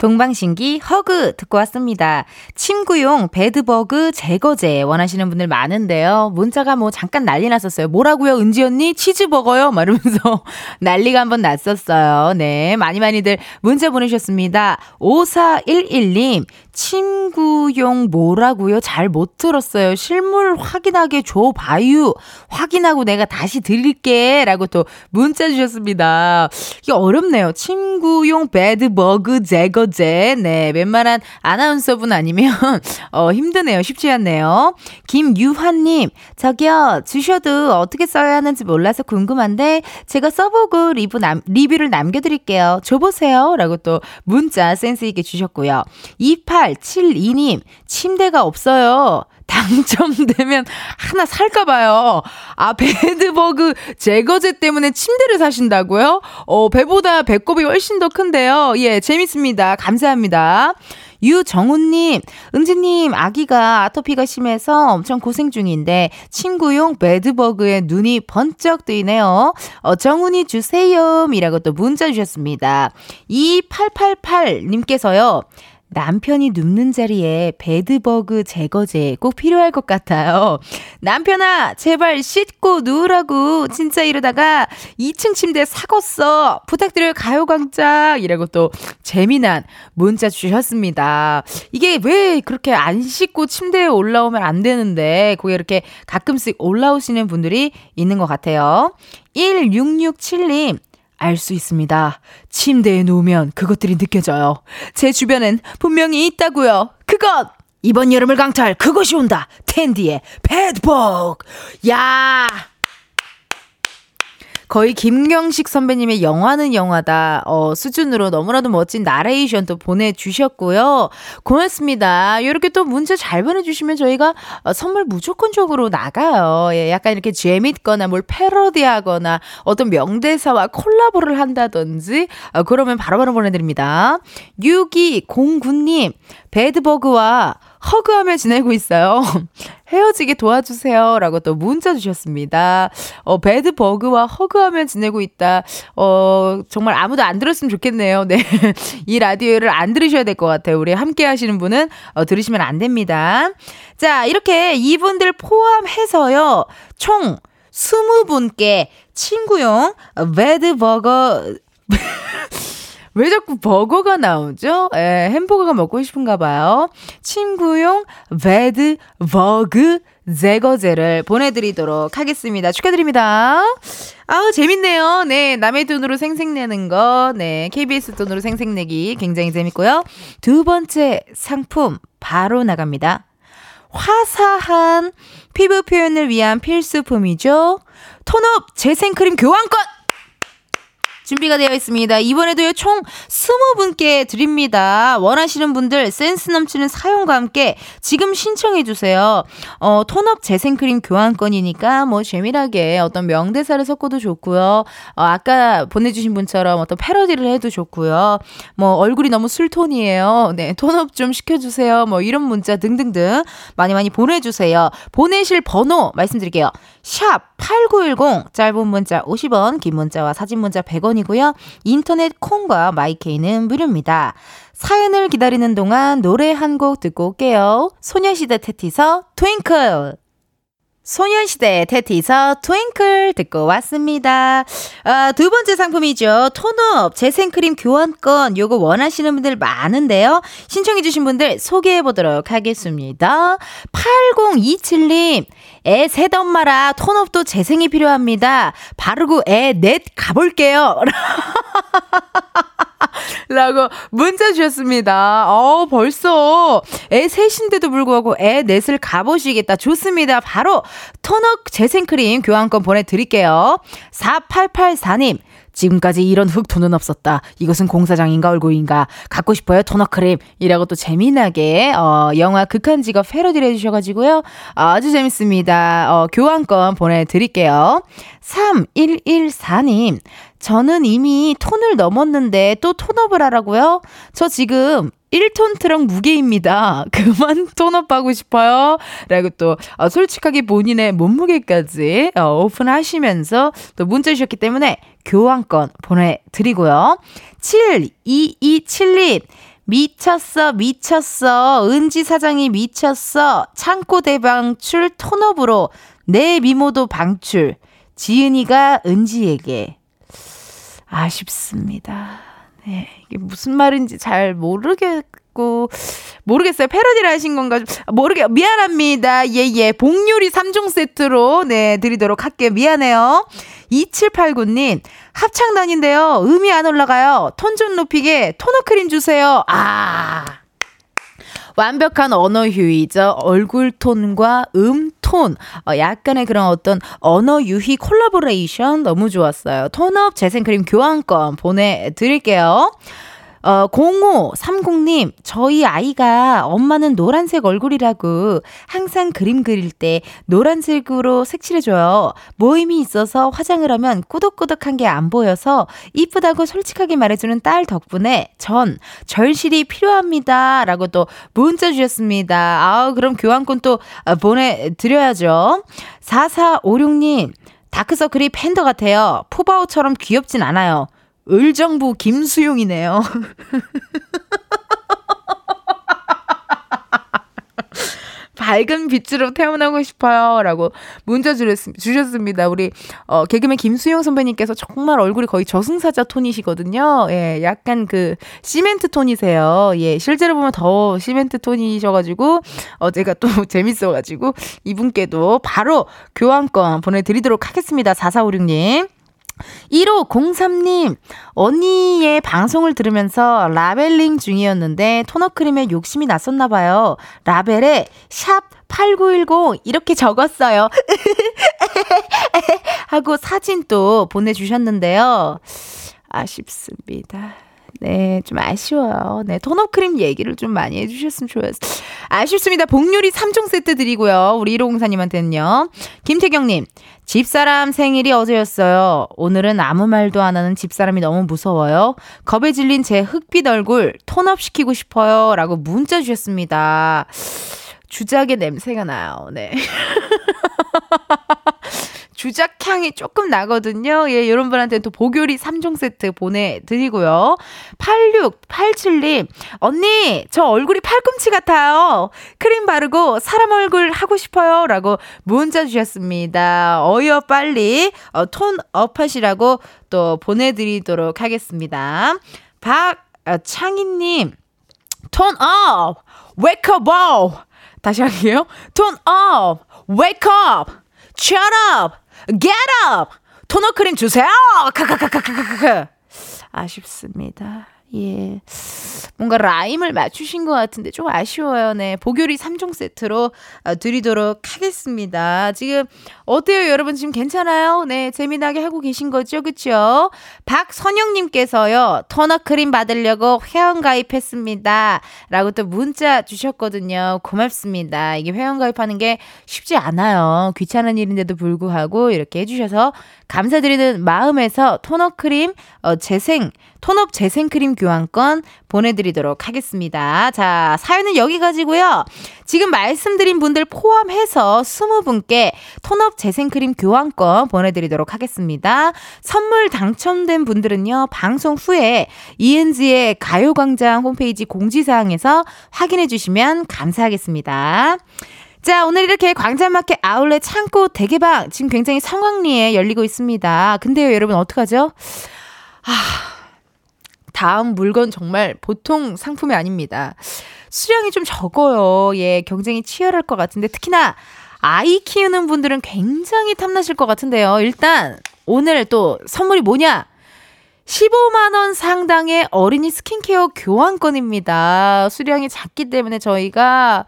동방신기 허그 듣고 왔습니다. 침구용 베드버그 제거제 원하시는 분들 많은데요. 문자가 뭐 잠깐 난리 났었어요. 뭐라고요? 은지 언니 치즈버거요? 막 이러면서 난리가 한번 났었어요. 네. 많이 많이들 문자 보내주셨습니다. 5411님 침구용 뭐라고요? 잘 못 들었어요. 실물 확인하게 줘봐요. 확인하고 내가 다시 드릴게. 라고 또 문자 주셨습니다. 이게 어렵네요. 침구용 bedbug 제거 제. 네. 웬만한 아나운서분 아니면, 어, 힘드네요. 쉽지 않네요. 김유환님, 저기요, 주셔도 어떻게 써야 하는지 몰라서 궁금한데, 제가 써보고 리뷰 남, 리뷰를 남겨드릴게요. 줘보세요. 라고 또 문자 센스있게 주셨고요. 2872님, 침대가 없어요. 당첨되면 하나 살까봐요. 아, bedbug 제거제 때문에 침대를 사신다고요? 어, 배보다 배꼽이 훨씬 더 큰데요. 예, 재밌습니다. 감사합니다. 유정훈님, 은지님, 아기가 아토피가 심해서 엄청 고생 중인데, 침구용 bedbug에 눈이 번쩍 뜨이네요. 어, 정훈이 주세요. 이라고 또 문자 주셨습니다. 2888님께서요, 남편이 눕는 자리에 bedbug 제거제 꼭 필요할 것 같아요. 남편아, 제발 씻고 누우라고. 진짜 이러다가 2층 침대 사겄어. 부탁드려요, 가요광장. 이라고 또 재미난 문자 주셨습니다. 이게 왜 그렇게 안 씻고 침대에 올라오면 안 되는데, 거기 이렇게 가끔씩 올라오시는 분들이 있는 것 같아요. 1667님, 알 수 있습니다. 침대에 누우면 그것들이 느껴져요. 제 주변엔 분명히 있다고요. 그것! 이번 여름을 강탈 그것이 온다. 텐디의 배드복. 야! 거의 김경식 선배님의 영화는 영화다 어, 수준으로 너무나도 멋진 나레이션 또 보내주셨고요. 고맙습니다. 이렇게 또 문자 잘 보내주시면 저희가 어, 선물 무조건적으로 나가요. 예, 약간 이렇게 재밌거나 뭘 패러디하거나 어떤 명대사와 콜라보를 한다든지 어, 그러면 바로바로 보내드립니다. 6209님 배드버그와 허그하며 지내고 있어요. 헤어지게 도와주세요. 라고 또 문자 주셨습니다. 어, 배드버그와 허그하며 지내고 있다. 어, 정말 아무도 안 들었으면 좋겠네요. 네. 이 라디오를 안 들으셔야 될 것 같아요. 우리 함께 하시는 분은 어, 들으시면 안 됩니다. 자, 이렇게 이분들 포함해서요. 총 20분께 친구용 bed burger 왜 자꾸 버거가 나오죠? 예, 햄버거가 먹고 싶은가 봐요. 침구용 bedbug 제거제를 보내드리도록 하겠습니다. 축하드립니다. 아우, 재밌네요. 네, 남의 돈으로 생색내는 거, 네, KBS 돈으로 생색내기 굉장히 재밌고요. 두 번째 상품 바로 나갑니다. 화사한 피부 표현을 위한 필수품이죠. 톤업 재생크림 교환권! 준비가 되어 있습니다. 이번에도요, 총 20분께 드립니다. 원하시는 분들 센스 넘치는 사용과 함께 지금 신청해주세요. 어, 톤업 재생크림 교환권이니까 뭐 재미나게 어떤 명대사를 섞어도 좋고요. 어, 아까 보내주신 분처럼 어떤 패러디를 해도 좋고요. 뭐 얼굴이 너무 술톤이에요. 네, 톤업 좀 시켜주세요. 뭐 이런 문자 등등등 많이 많이 보내주세요. 보내실 번호 말씀드릴게요. 샵 8910 짧은 문자 50원 긴 문자와 사진 문자 100원이고요. 인터넷 콩과 마이케이는 무료입니다. 사연을 기다리는 동안 노래 한 곡 듣고 올게요. 소녀시대 테티서 트윙클 소녀시대 테티서 트윙클 듣고 왔습니다. 아, 두 번째 상품이죠. 톤업 재생크림 교환권 요거 원하시는 분들 많은데요. 신청해 주신 분들 소개해 보도록 하겠습니다. 8027님 애셋 엄마라 톤업도 재생이 필요합니다. 바르고 애 넷 가볼게요. 라고 문자 주셨습니다. 어, 벌써 애 셋인데도 불구하고 애 넷을 가보시겠다. 좋습니다. 바로 톤업 재생크림 교환권 보내드릴게요. 4884님. 지금까지 이런 흑토는 없었다. 이것은 공사장인가 얼굴인가. 갖고 싶어요 토너크림. 이라고 또 재미나게 어, 영화 극한 직업 패러디를 해주셔가지고요. 아주 재밌습니다. 어, 교환권 보내드릴게요. 3114님. 저는 이미 톤을 넘었는데 또 톤업을 하라고요? 저 지금 1톤 트럭 무게입니다. 그만 톤업하고 싶어요. 라고 또 어, 솔직하게 본인의 몸무게까지 어, 오픈하시면서 또 문자 주셨기 때문에 교환권 보내드리고요. 7227님. 미쳤어, 미쳤어. 은지 사장이 미쳤어. 창고 대방출 톤업으로 내 미모도 방출. 지은이가 은지에게. 아쉽습니다. 네. 이게 무슨 말인지 잘 모르겠고, 모르겠어요. 패러디를 하신 건가? 좀 모르게, 미안합니다. 예, 예. 복요리 3종 세트로, 네, 드리도록 할게요. 미안해요. 2789님, 합창단인데요. 음이 안 올라가요. 톤 좀 높이게 tone up 크림 주세요. 아. 완벽한 언어유희죠. 얼굴 톤과 음 톤. 어, 약간의 그런 어떤 언어 유희 콜라보레이션 너무 좋았어요. tone up 재생크림 교환권 보내드릴게요. 어, 0530님, 저희 아이가 엄마는 노란색 얼굴이라고 항상 그림 그릴 때 노란색으로 색칠해줘요. 모임이 있어서 화장을 하면 꾸덕꾸덕한 게 안 보여서 이쁘다고 솔직하게 말해주는 딸 덕분에 전 절실히 필요합니다. 라고 또 문자 주셨습니다. 아우, 그럼 교환권 또 어, 보내드려야죠. 4456님, 다크서클이 팬더 같아요. 푸바오처럼 귀엽진 않아요. 을정부 김수용이네요. 밝은 빛으로 태어나고 싶어요. 라고 문자 주셨습니다. 우리, 어, 개그맨 김수용 선배님께서 정말 얼굴이 거의 저승사자 톤이시거든요. 예, 약간 그, 시멘트 톤이세요. 예, 실제로 보면 더 시멘트 톤이셔가지고, 어, 제가 또 재밌어가지고, 이분께도 바로 교환권 보내드리도록 하겠습니다. 4456님. 1503님, 언니의 방송을 들으면서 라벨링 중이었는데 토너 크림에 욕심이 났었나봐요. 라벨에 샵 8910 이렇게 적었어요. 하고 사진 또 보내주셨는데요. 아쉽습니다. 네, 좀 아쉬워요. 네, 톤업 크림 얘기를 좀 많이 해주셨으면 좋겠어요. 아쉽습니다. 복요리 3종 세트 드리고요. 우리 1504님한테는요. 김태경님, 집사람 생일이 어제였어요. 오늘은 아무 말도 안 하는 집사람이 너무 무서워요. 겁에 질린 제 흑빛 얼굴 톤업 시키고 싶어요. 라고 문자 주셨습니다. 주작의 냄새가 나요. 네. 주작향이 조금 나거든요. 예, 여러분 분한테는 또 보교리 3종 세트 보내드리고요. 8687님, 언니, 저 얼굴이 팔꿈치 같아요. 크림 바르고 사람 얼굴 하고 싶어요. 라고 문자 주셨습니다. 어여 빨리 어, 톤업 하시라고 또 보내드리도록 하겠습니다. 박창희님, Tone up! Wake up! 다시 할게요. Tone up! Wake up! Shut up! Get up! tone up 크림 주세요! 카카카카카카카. 아쉽습니다. 예. 뭔가 라임을 맞추신 것 같은데 좀 아쉬워요. 네. 복요리 3종 세트로 어, 드리도록 하겠습니다. 지금 어때요, 여러분? 지금 괜찮아요? 네. 재미나게 하고 계신 거죠? 그쵸? 박선영님께서요, 토너 크림 받으려고 회원가입했습니다. 라고 또 문자 주셨거든요. 고맙습니다. 이게 회원가입하는 게 쉽지 않아요. 귀찮은 일인데도 불구하고 이렇게 해주셔서 감사드리는 마음에서 토너 크림, 어, 재생, 톤업 재생크림 교환권 보내드리도록 하겠습니다. 자, 사연은 여기까지고요. 지금 말씀드린 분들 포함해서 20분께 톤업 재생크림 교환권 보내드리도록 하겠습니다. 선물 당첨된 분들은요, 방송 후에 이은지의 가요광장 홈페이지 공지사항에서 확인해 주시면 감사하겠습니다. 자, 오늘 이렇게 광장마켓 아울렛 창고 대개방 지금 굉장히 성황리에 열리고 있습니다. 근데요, 여러분 어떡하죠? 아, 다음 물건 정말 보통 상품이 아닙니다. 수량이 좀 적어요. 예, 경쟁이 치열할 것 같은데 특히나 아이 키우는 분들은 굉장히 탐나실 것 같은데요. 일단 오늘 또 선물이 뭐냐? 15만원 상당의 어린이 스킨케어 교환권입니다. 수량이 작기 때문에 저희가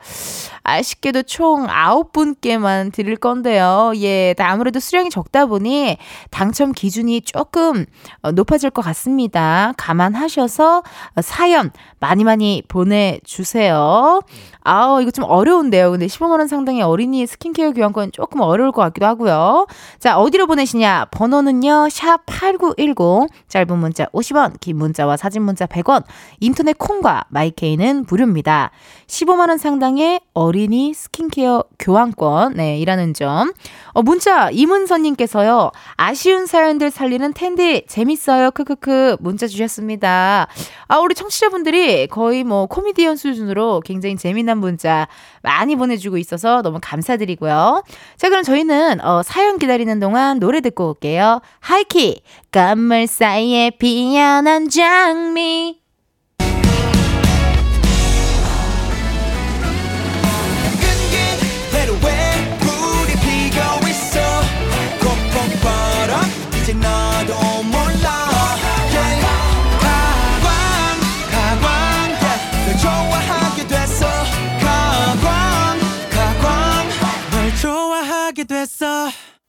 아쉽게도 총 9분께만 드릴 건데요. 예, 아무래도 수량이 적다 보니 당첨 기준이 조금 어, 높아질 것 같습니다. 감안하셔서 사연 많이 많이 보내주세요. 아우, 이거 좀 어려운데요. 근데 15만원 상당의 어린이 스킨케어 교환권 조금 어려울 것 같기도 하고요. 자, 어디로 보내시냐? 번호는요, 샵 8910. 짧은 짧은 문자 50원, 긴 문자와 사진 문자 100원, 인터넷 콩과 마이케이는 무료입니다. 15만원 상당의 어린이 스킨케어 교환권, 네, 이라는 점. 어, 문자 이문선님께서요, 아쉬운 사연들 살리는 텐디, 재밌어요. 크크크. 문자 주셨습니다. 아, 우리 청취자분들이 거의 뭐 코미디언 수준으로 굉장히 재미난 문자 많이 보내주고 있어서 너무 감사드리고요. 자, 그럼 저희는 어, 사연 기다리는 동안 노래 듣고 올게요. 하이키, 건물 사이에 피어난 장미.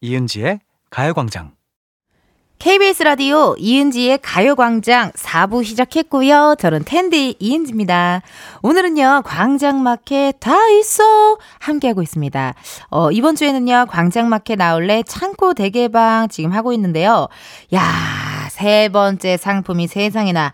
이은지의 가요광장. KBS 라디오 이은지의 가요광장 4부 시작했고요. 저는 텐디 이은지입니다. 오늘은요, 광장마켓 다 있어! 함께하고 있습니다. 어, 이번 주에는요, 광장마켓 나올래 창고 대개방 지금 하고 있는데요. 야, 세 번째 상품이 세상에나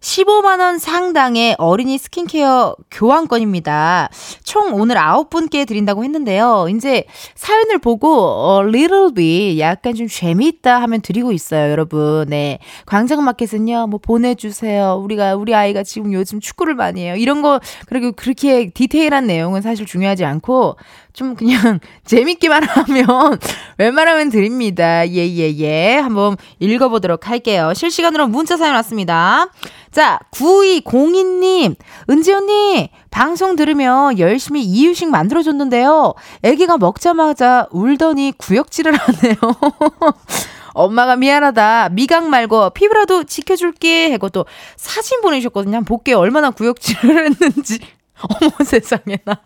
15만원 상당의 어린이 스킨케어 교환권입니다. 총 오늘 9분께 드린다고 했는데요. 이제 사연을 보고, 어, little 약간 좀 재미있다 하면 드리고 있어요, 여러분. 네. 광장마켓은요, 뭐 보내주세요. 우리가, 우리 아이가 지금 요즘 축구를 많이 해요. 이런 거, 그리고 그렇게 디테일한 내용은 사실 중요하지 않고, 좀 그냥 재밌기만 하면 웬만하면 드립니다. 예, 예, 예. 한번 읽어보도록 할게요. 실시간으로 문자 사연 왔습니다. 자, 9202님, 은지 언니, 방송 들으며 열심히 이유식 만들어줬는데요. 애기가 먹자마자 울더니 구역질을 하네요. 엄마가 미안하다. 미각 말고 피부라도 지켜줄게. 하고 또 사진 보내주셨거든요. 볼게요. 얼마나 구역질을 했는지. 어머 세상에나.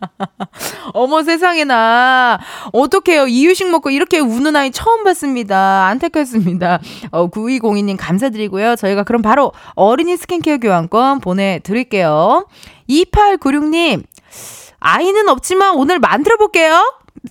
어머 세상에나. 어떡해요. 이유식 먹고 이렇게 우는 아이 처음 봤습니다. 안타깝습니다. 어, 9202님 감사드리고요. 저희가 그럼 바로 어린이 스킨케어 교환권 보내드릴게요. 2896님. 아이는 없지만 오늘 만들어 볼게요.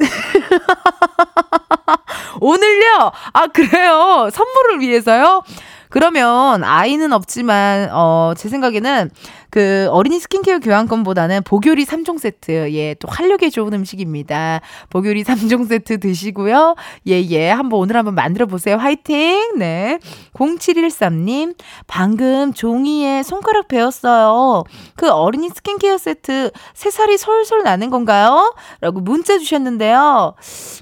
오늘요? 아, 그래요? 선물을 위해서요? 그러면 아이는 없지만, 어, 제 생각에는 그 어린이 스킨케어 교환권보다는 보교리 3종 세트, 예, 또 활력에 좋은 음식입니다. 보교리 3종 세트 드시고요. 예, 예. 한번 오늘 한번 만들어 보세요. 화이팅! 네. 0713님, 방금 종이에 손가락 베었어요. 그 어린이 스킨케어 세트 새살이 솔솔 나는 건가요? 라고 문자 주셨는데요.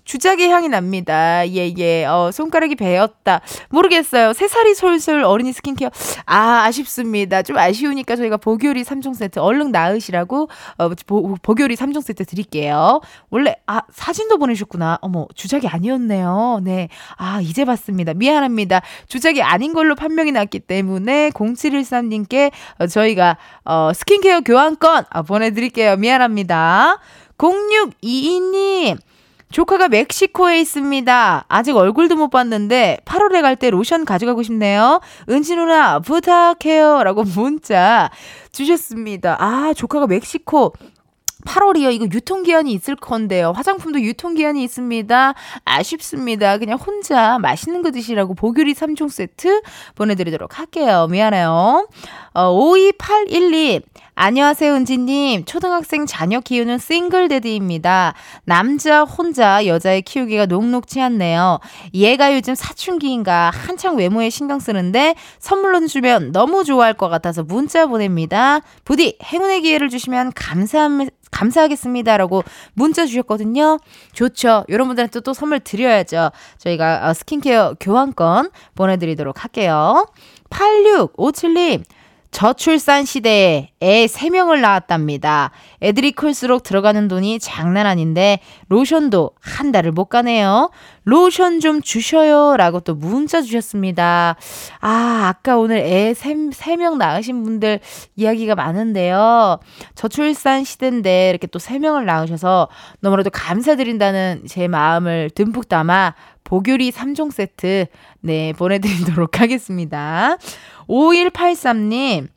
주작의 향이 납니다. 예, 예. 어, 손가락이 베었다. 모르겠어요. 새살이 솔솔 어린이 스킨케어. 아, 아쉽습니다. 좀 아쉬우니까 저희가 보 교리 3종 세트 얼른 나으시라고 어, 보, 보교리 3종 세트 드릴게요. 원래, 아, 사진도 보내셨구나. 어머, 주작이 아니었네요. 네. 아, 이제 봤습니다. 미안합니다. 주작이 아닌 걸로 판명이 났기 때문에 0713님께 어, 저희가 어, 스킨케어 교환권 아, 보내드릴게요. 미안합니다. 0622님. 조카가 멕시코에 있습니다. 아직 얼굴도 못 봤는데 8월에 갈 때 로션 가져가고 싶네요. 은지 누나 부탁해요. 라고 문자 주셨습니다. 아, 조카가 멕시코 8월이요. 이거 유통기한이 있을 건데요. 화장품도 유통기한이 있습니다. 아쉽습니다. 그냥 혼자 맛있는 거 드시라고 보교리 3종 세트 보내드리도록 할게요. 미안해요. 어, 5281님. 안녕하세요, 은지님. 초등학생 자녀 키우는 싱글데드입니다. 남자 혼자 여자애 키우기가 녹록치 않네요. 얘가 요즘 사춘기인가 한창 외모에 신경 쓰는데 선물로 주면 너무 좋아할 것 같아서 문자 보냅니다. 부디 행운의 기회를 주시면 감사합니다. 감사하겠습니다라고 문자 주셨거든요. 좋죠. 여러분들한테 또 선물 드려야죠. 저희가 어, 스킨케어 교환권 보내드리도록 할게요. 8657님. 저출산 시대에 애 3명을 낳았답니다. 애들이 클수록 들어가는 돈이 장난 아닌데 로션도 한 달을 못 가네요. 로션 좀 주셔요. 라고 또 문자 주셨습니다. 아, 아까 오늘 애 3, 3명 낳으신 분들 이야기가 많은데요. 저출산 시대인데 이렇게 또 3명을 낳으셔서 너무나도 감사드린다는 제 마음을 듬뿍 담아 보교리 3종 세트 네 보내드리도록 하겠습니다. 5183님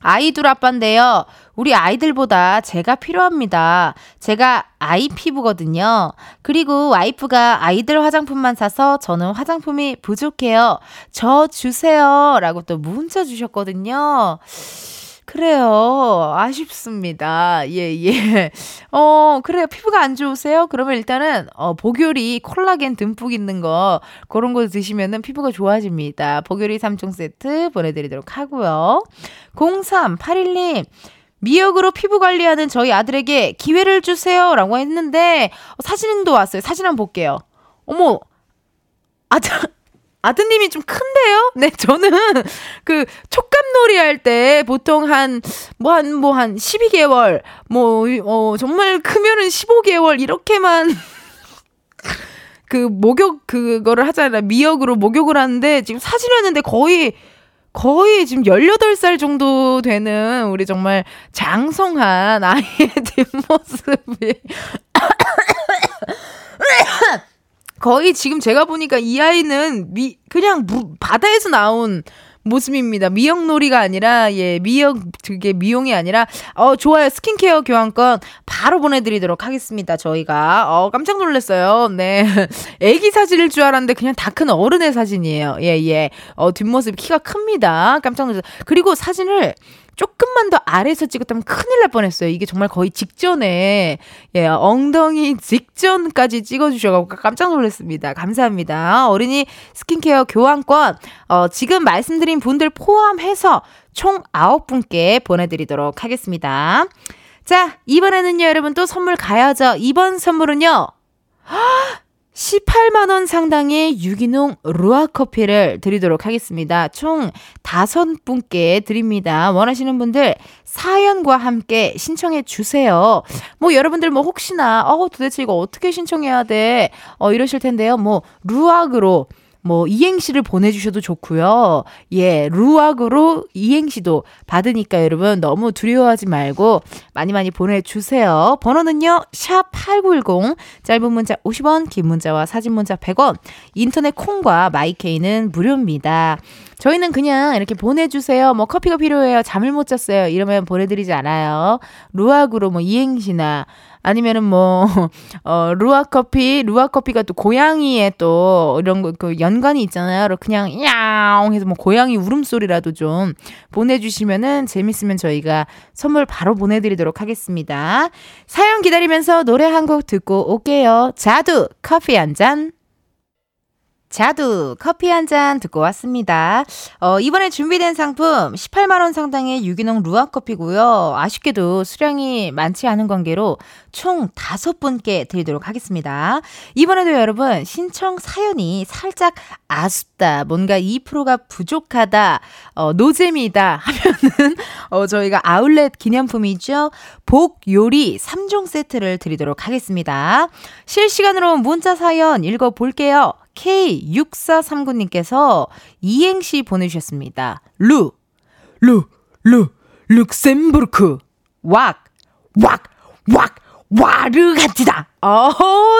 아이돌 아빠인데요. 우리 아이들보다 제가 필요합니다. 제가 아이 피부거든요. 그리고 와이프가 아이들 화장품만 사서 저는 화장품이 부족해요. 저 주세요. 라고 또 문자 주셨거든요. 그래요. 아쉽습니다. 예, 예. 어, 그래요. 피부가 안 좋으세요? 그러면 일단은, 어, 보교리 콜라겐 듬뿍 있는 거, 그런 거 드시면은 피부가 좋아집니다. 보교리 3종 세트 보내드리도록 하고요. 0381님. 미역으로 피부 관리하는 저희 아들에게 기회를 주세요. 라고 했는데, 어, 사진도 왔어요. 사진 한번 볼게요. 어머, 아들, 아드님이 좀 큰데요? 네, 저는 그 촉감놀이 할 때 보통 한, 뭐 한, 뭐 한 12개월, 뭐, 어, 정말 크면은 15개월, 이렇게만 그 목욕 그거를 하잖아요. 미역으로 목욕을 하는데 지금 사진을 했는데 거의 거의 지금 18살 정도 되는 우리 정말 장성한 아이의 뒷모습이 거의 지금 제가 보니까 이 아이는 미, 그냥 무, 바다에서 나온 모습입니다. 미역놀이가 아니라, 예, 미역, 그게 미용이 아니라, 어, 좋아요. 스킨케어 교환권 바로 보내드리도록 하겠습니다. 저희가. 어, 깜짝 놀랐어요. 네. 애기 사진일 줄 알았는데 그냥 다 큰 어른의 사진이에요. 예, 예. 어, 뒷모습 키가 큽니다. 깜짝 놀랐어요. 그리고 사진을 조금만 더 아래에서 찍었다면 큰일 날 뻔했어요. 이게 정말 거의 직전에 예 엉덩이 직전까지 찍어주셔가지고 깜짝 놀랐습니다. 감사합니다. 어린이 스킨케어 교환권 어, 지금 말씀드린 분들 포함해서 총 9분께 보내드리도록 하겠습니다. 자 이번에는요 여러분 또 선물 가야죠. 이번 선물은요. 18만원 상당의 유기농 루아 커피를 드리도록 하겠습니다. 총 다섯 분께 드립니다. 원하시는 분들 사연과 함께 신청해 주세요. 뭐 여러분들 뭐 혹시나 어 도대체 이거 어떻게 신청해야 돼? 어 이러실 텐데요. 뭐 루악으로 뭐 이행시를 보내주셔도 좋고요. 예, 루악으로 이행시도 받으니까 여러분 너무 두려워하지 말고 많이 많이 보내주세요. 번호는요, 샵 8910, 짧은 문자 50원, 긴 문자와 사진 문자 100원, 인터넷 콩과 마이케이는 무료입니다. 저희는 그냥 이렇게 보내주세요. 뭐 커피가 필요해요. 잠을 못 잤어요. 이러면 보내드리지 않아요. 루악으로 뭐 이행시나 아니면은 뭐, 어, 루아 커피, 루아 커피가 또 고양이에 또 이런 거, 그 연관이 있잖아요. 그냥, 야옹 해서 뭐 고양이 울음소리라도 좀 보내주시면은 재밌으면 저희가 선물 바로 보내드리도록 하겠습니다. 사연 기다리면서 노래 한 곡 듣고 올게요. 자두, 커피 한 잔. 자두 커피 한 잔 듣고 왔습니다. 어, 이번에 준비된 상품 18만원 상당의 유기농 루아 커피고요. 아쉽게도 수량이 많지 않은 관계로 총 다섯 분께 드리도록 하겠습니다. 이번에도 여러분 신청 사연이 살짝 아쉽다, 뭔가 2%가 부족하다, 어, 노잼이다 하면은 어, 저희가 아울렛 기념품이죠. 복 요리 3종 세트를 드리도록 하겠습니다. 실시간으로 문자 사연 읽어볼게요. K6439님께서 이행시 보내주셨습니다. 루, 루, 루, 룩셈부르크, 왁, 왁, 왁, 와르가티다. 어,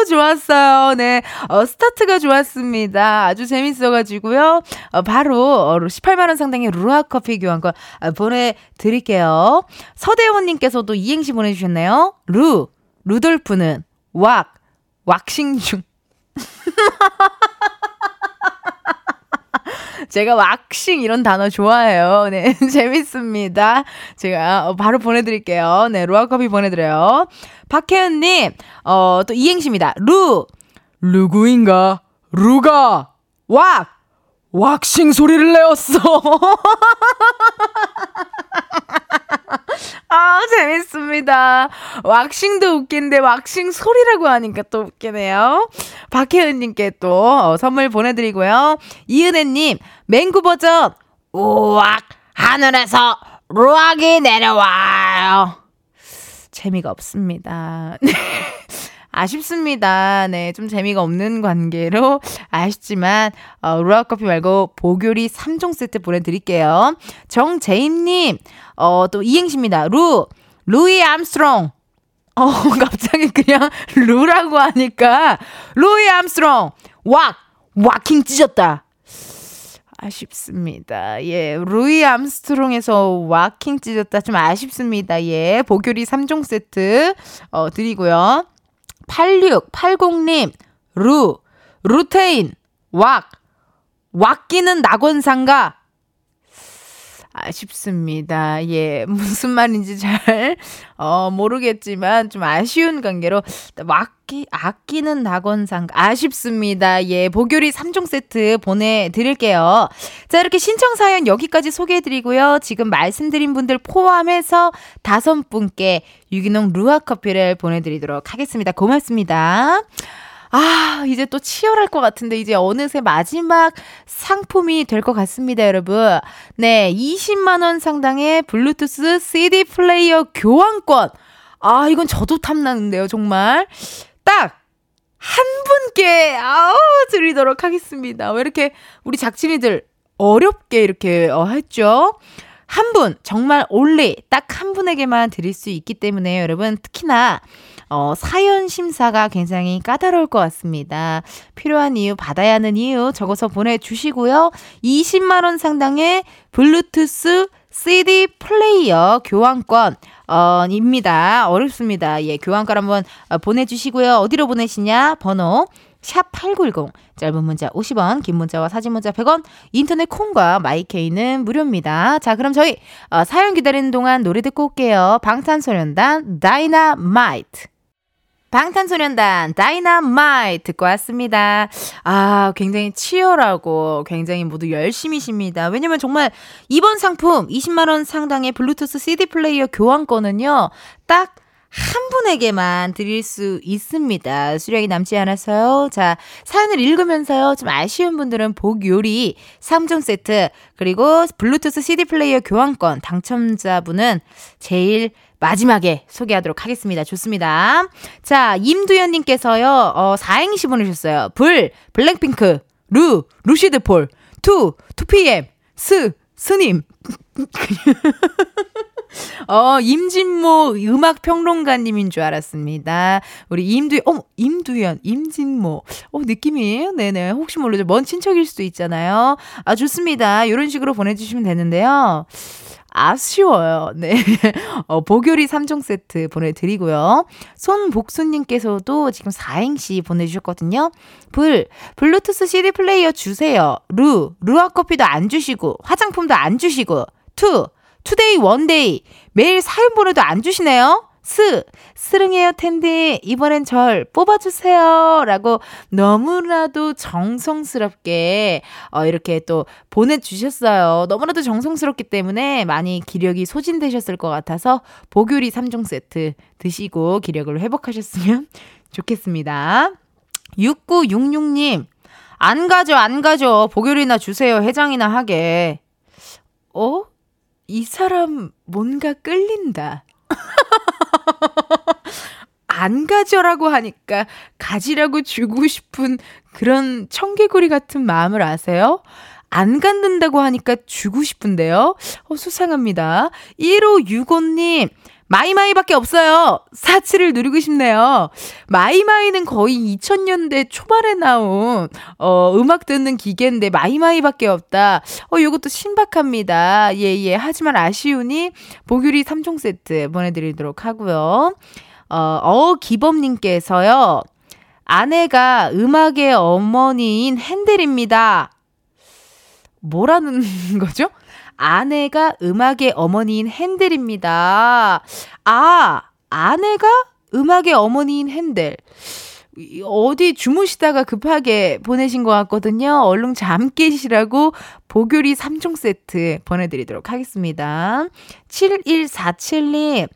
좋았어요. 네. 어, 스타트가 좋았습니다. 아주 재밌어가지고요. 어, 바로 18만원 상당의 루아 커피 교환권 어, 보내드릴게요. 서대원님께서도 이행시 보내주셨네요. 루, 루돌프는 왁, 왁싱 중. 제가 왁싱 이런 단어 좋아해요. 네, 재밌습니다. 제가 어, 바로 보내드릴게요. 네, 루아커피 보내드려요. 박혜은님, 어, 또 이행시입니다. 루, 누구인가? 루가, 왁, 왁싱 소리를 내었어. 아, 재밌습니다. 왁싱도 웃긴데 왁싱 소리라고 하니까 또 웃기네요. 박혜은님께 또 어, 선물 보내드리고요. 이은혜님, 맹구 버전, 우악, 하늘에서 루악이 내려와요. 재미가 없습니다. 네. 아쉽습니다. 네, 좀 재미가 없는 관계로 아쉽지만 어, 루아 커피 말고 보교리 3종 세트 보내드릴게요. 정재임님, 어, 또 이행시입니다. 루, 루이 암스트롱. 어, 갑자기 그냥 루라고 하니까 루이 암스트롱, 왁, waacking 찢었다. 아쉽습니다. 예, 루이 암스트롱에서 waacking 찢었다. 좀 아쉽습니다. 예, 복요리 3종 세트, 어, 드리고요. 8680님, 루, 루테인, 왁, 왁기는 낙원상가. 아쉽습니다. 예, 무슨 말인지 잘, 어, 모르겠지만, 좀 아쉬운 관계로, 왁기, 아끼는 낙원상, 아쉽습니다. 예, 보교리 3종 세트 보내드릴게요. 자, 이렇게 신청사연 여기까지 소개해드리고요. 지금 말씀드린 분들 포함해서 다섯 분께 유기농 루아 커피를 보내드리도록 하겠습니다. 고맙습니다. 아, 이제 또 치열할 것 같은데, 이제 어느새 마지막 상품이 될 것 같습니다, 여러분. 네, 20만원 상당의 블루투스 CD 플레이어 교환권. 아, 이건 저도 탐나는데요, 정말. 딱! 한 분께, 아우, 드리도록 하겠습니다. 왜 이렇게 우리 작진이들 어렵게 이렇게 어, 했죠? 한 분, 정말 올리, 딱 한 분에게만 드릴 수 있기 때문에 여러분, 특히나 어, 사연 심사가 굉장히 까다로울 것 같습니다. 필요한 이유, 받아야 하는 이유 적어서 보내주시고요. 20만원 상당의 블루투스 CD 플레이어 교환권, 어, 입니다. 어렵습니다. 예, 교환권 한번 어, 보내주시고요. 어디로 보내시냐? 번호. 샵8910 짧은 문자 50원 긴 문자와 사진 문자 100원 인터넷 콩과 마이케이는 무료입니다. 자 그럼 저희 어, 사연 기다리는 동안 노래 듣고 올게요. 방탄소년단 다이나마이트 방탄소년단 다이나마이트 듣고 왔습니다. 아, 굉장히 치열하고 굉장히 모두 열심히십니다. 왜냐면 정말 이번 상품 20만원 상당의 블루투스 CD 플레이어 교환권은요, 딱 한 분에게만 드릴 수 있습니다. 수량이 남지 않아서요. 자, 사연을 읽으면서요. 좀 아쉬운 분들은 복 요리 3종 세트, 그리고 블루투스 CD 플레이어 교환권 당첨자분은 제일 마지막에 소개하도록 하겠습니다. 좋습니다. 자, 임두현님께서요, 어, 4행시 보내셨어요. 불, 블랙핑크, 루, 루시드 폴, 투, 2PM, 스, 스님. 어, 임진모 음악 평론가님인 줄 알았습니다. 우리 임두, 어, 임두현, 임진모. 어, 느낌이, 네네. 혹시 모르죠. 먼 친척일 수도 있잖아요. 아, 좋습니다. 이런 식으로 보내 주시면 되는데요. 아쉬워요. 네. 어, 복요리 3종 세트 보내드리고요. 손복수님께서도 지금 4행시 보내주셨거든요. 불, 블루투스 CD 플레이어 주세요. 루, 루아 커피도 안 주시고, 화장품도 안 주시고, 투, today one day, 매일 사연 보내도 안 주시네요. 스, 스릉해요 텐디, 이번엔 절 뽑아주세요. 라고 너무나도 정성스럽게, 어, 이렇게 또 보내주셨어요. 너무나도 정성스럽기 때문에 많이 기력이 소진되셨을 것 같아서 보교리 3종 세트 드시고 기력을 회복하셨으면 좋겠습니다. 6966님, 안 가죠, 안 가죠. 보교리나 주세요. 해장이나 하게. 어? 이 사람 뭔가 끌린다. 안 가져라고 하니까 가지라고 주고 싶은 그런 청개구리 같은 마음을 아세요? 안 갖는다고 하니까 주고 싶은데요? 어, 수상합니다. 1565님, 마이마이밖에 없어요. 사치를 누리고 싶네요. 마이마이는 거의 2000년대 초반에 나온 어 음악 듣는 기계인데 마이마이밖에 없다. 어 요것도 신박합니다. 예예. 예. 하지만 아쉬우니 보규리 3종 세트 보내 드리도록 하고요. 어, 어 기범 님께서요. 아내가 음악의 어머니인 핸델입니다. 뭐라는 거죠? 아내가 음악의 어머니인 핸델입니다. 아, 아내가 음악의 어머니인 핸델. 어디 주무시다가 급하게 보내신 것 같거든요. 얼른 잠 깨시라고 복요리 3종 세트 보내드리도록 하겠습니다. 7147님,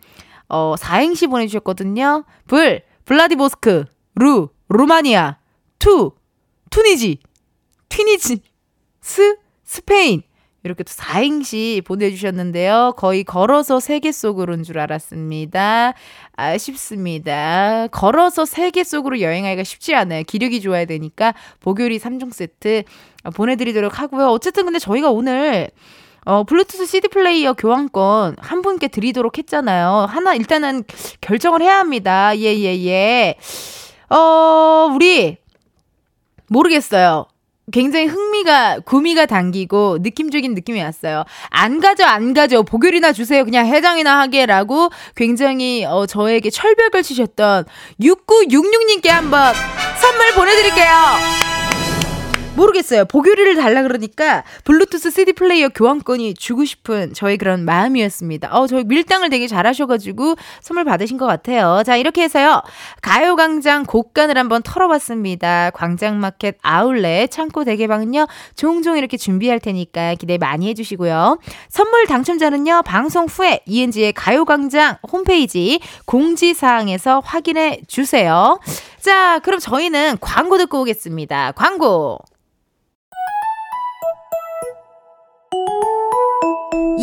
어, 4행시 보내주셨거든요. 불, 블라디보스크, 루, 루마니아, 투, 투니지, 튀니지, 스, 스페인. 이렇게 또 4행시 보내주셨는데요. 거의 걸어서 세계 속으로인 줄 알았습니다. 아쉽습니다. 걸어서 세계 속으로 여행하기가 쉽지 않아요. 기력이 좋아야 되니까 보교리 3종 세트 보내드리도록 하고요. 어쨌든 근데 저희가 오늘 어, 블루투스 CD 플레이어 교환권 한 분께 드리도록 했잖아요. 하나 일단은 결정을 해야 합니다. 예, 예, 예. 어, 우리 모르겠어요. 굉장히 흥미가 구미가 당기고 느낌적인 느낌이 왔어요. 안 가져 안 가져 보결이나 주세요. 그냥 해장이나 하게라고 굉장히 어, 저에게 철벽을 치셨던 6966님께 한번 선물 보내드릴게요. 모르겠어요. 보교리를 달라 그러니까 블루투스 CD 플레이어 교환권이 주고 싶은 저의 그런 마음이었습니다. 어, 저희 밀당을 되게 잘하셔가지고 선물 받으신 것 같아요. 자, 이렇게 해서요. 가요광장 곡간을 한번 털어봤습니다. 광장마켓 아울렛 창고 대개방은요. 종종 이렇게 준비할 테니까 기대 많이 해주시고요. 선물 당첨자는요. 방송 후에 이은지의 가요광장 홈페이지 공지사항에서 확인해 주세요. 자, 그럼 저희는 광고 듣고 오겠습니다. 광고!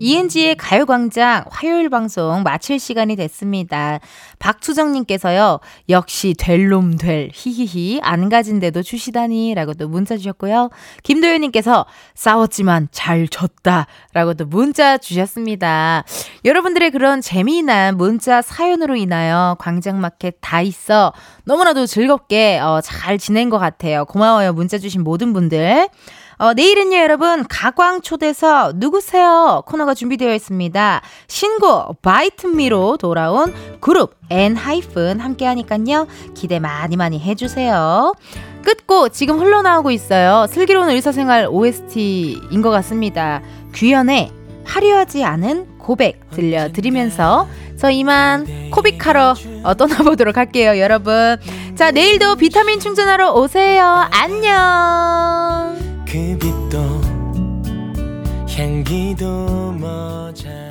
이은지의 가요광장 화요일 방송 마칠 시간이 됐습니다. 박수정님께서요, 역시 될 놈 될, 히히히, 안 가진데도 주시다니, 라고 또 문자 주셨고요. 김도현님께서 싸웠지만 잘 졌다, 라고 또 문자 주셨습니다. 여러분들의 그런 재미난 문자 사연으로 인하여 광장마켓 다 있어 너무나도 즐겁게 어, 잘 지낸 것 같아요. 고마워요. 문자 주신 모든 분들. 어, 내일은요, 여러분, 가광 초대서 누구세요? 코너가 준비되어 있습니다. 신곡, 바이트미로 돌아온 그룹, 엔 하이픈 함께 하니깐요. 기대 많이 많이 해주세요. 끝고 지금 흘러나오고 있어요. 슬기로운 의사생활 OST인 것 같습니다. 규현의 화려하지 않은 고백 들려드리면서 저 이만 코빅하러 어, 떠나보도록 할게요, 여러분. 자, 내일도 비타민 충전하러 오세요. 안녕. 그 빛도 향기도 머자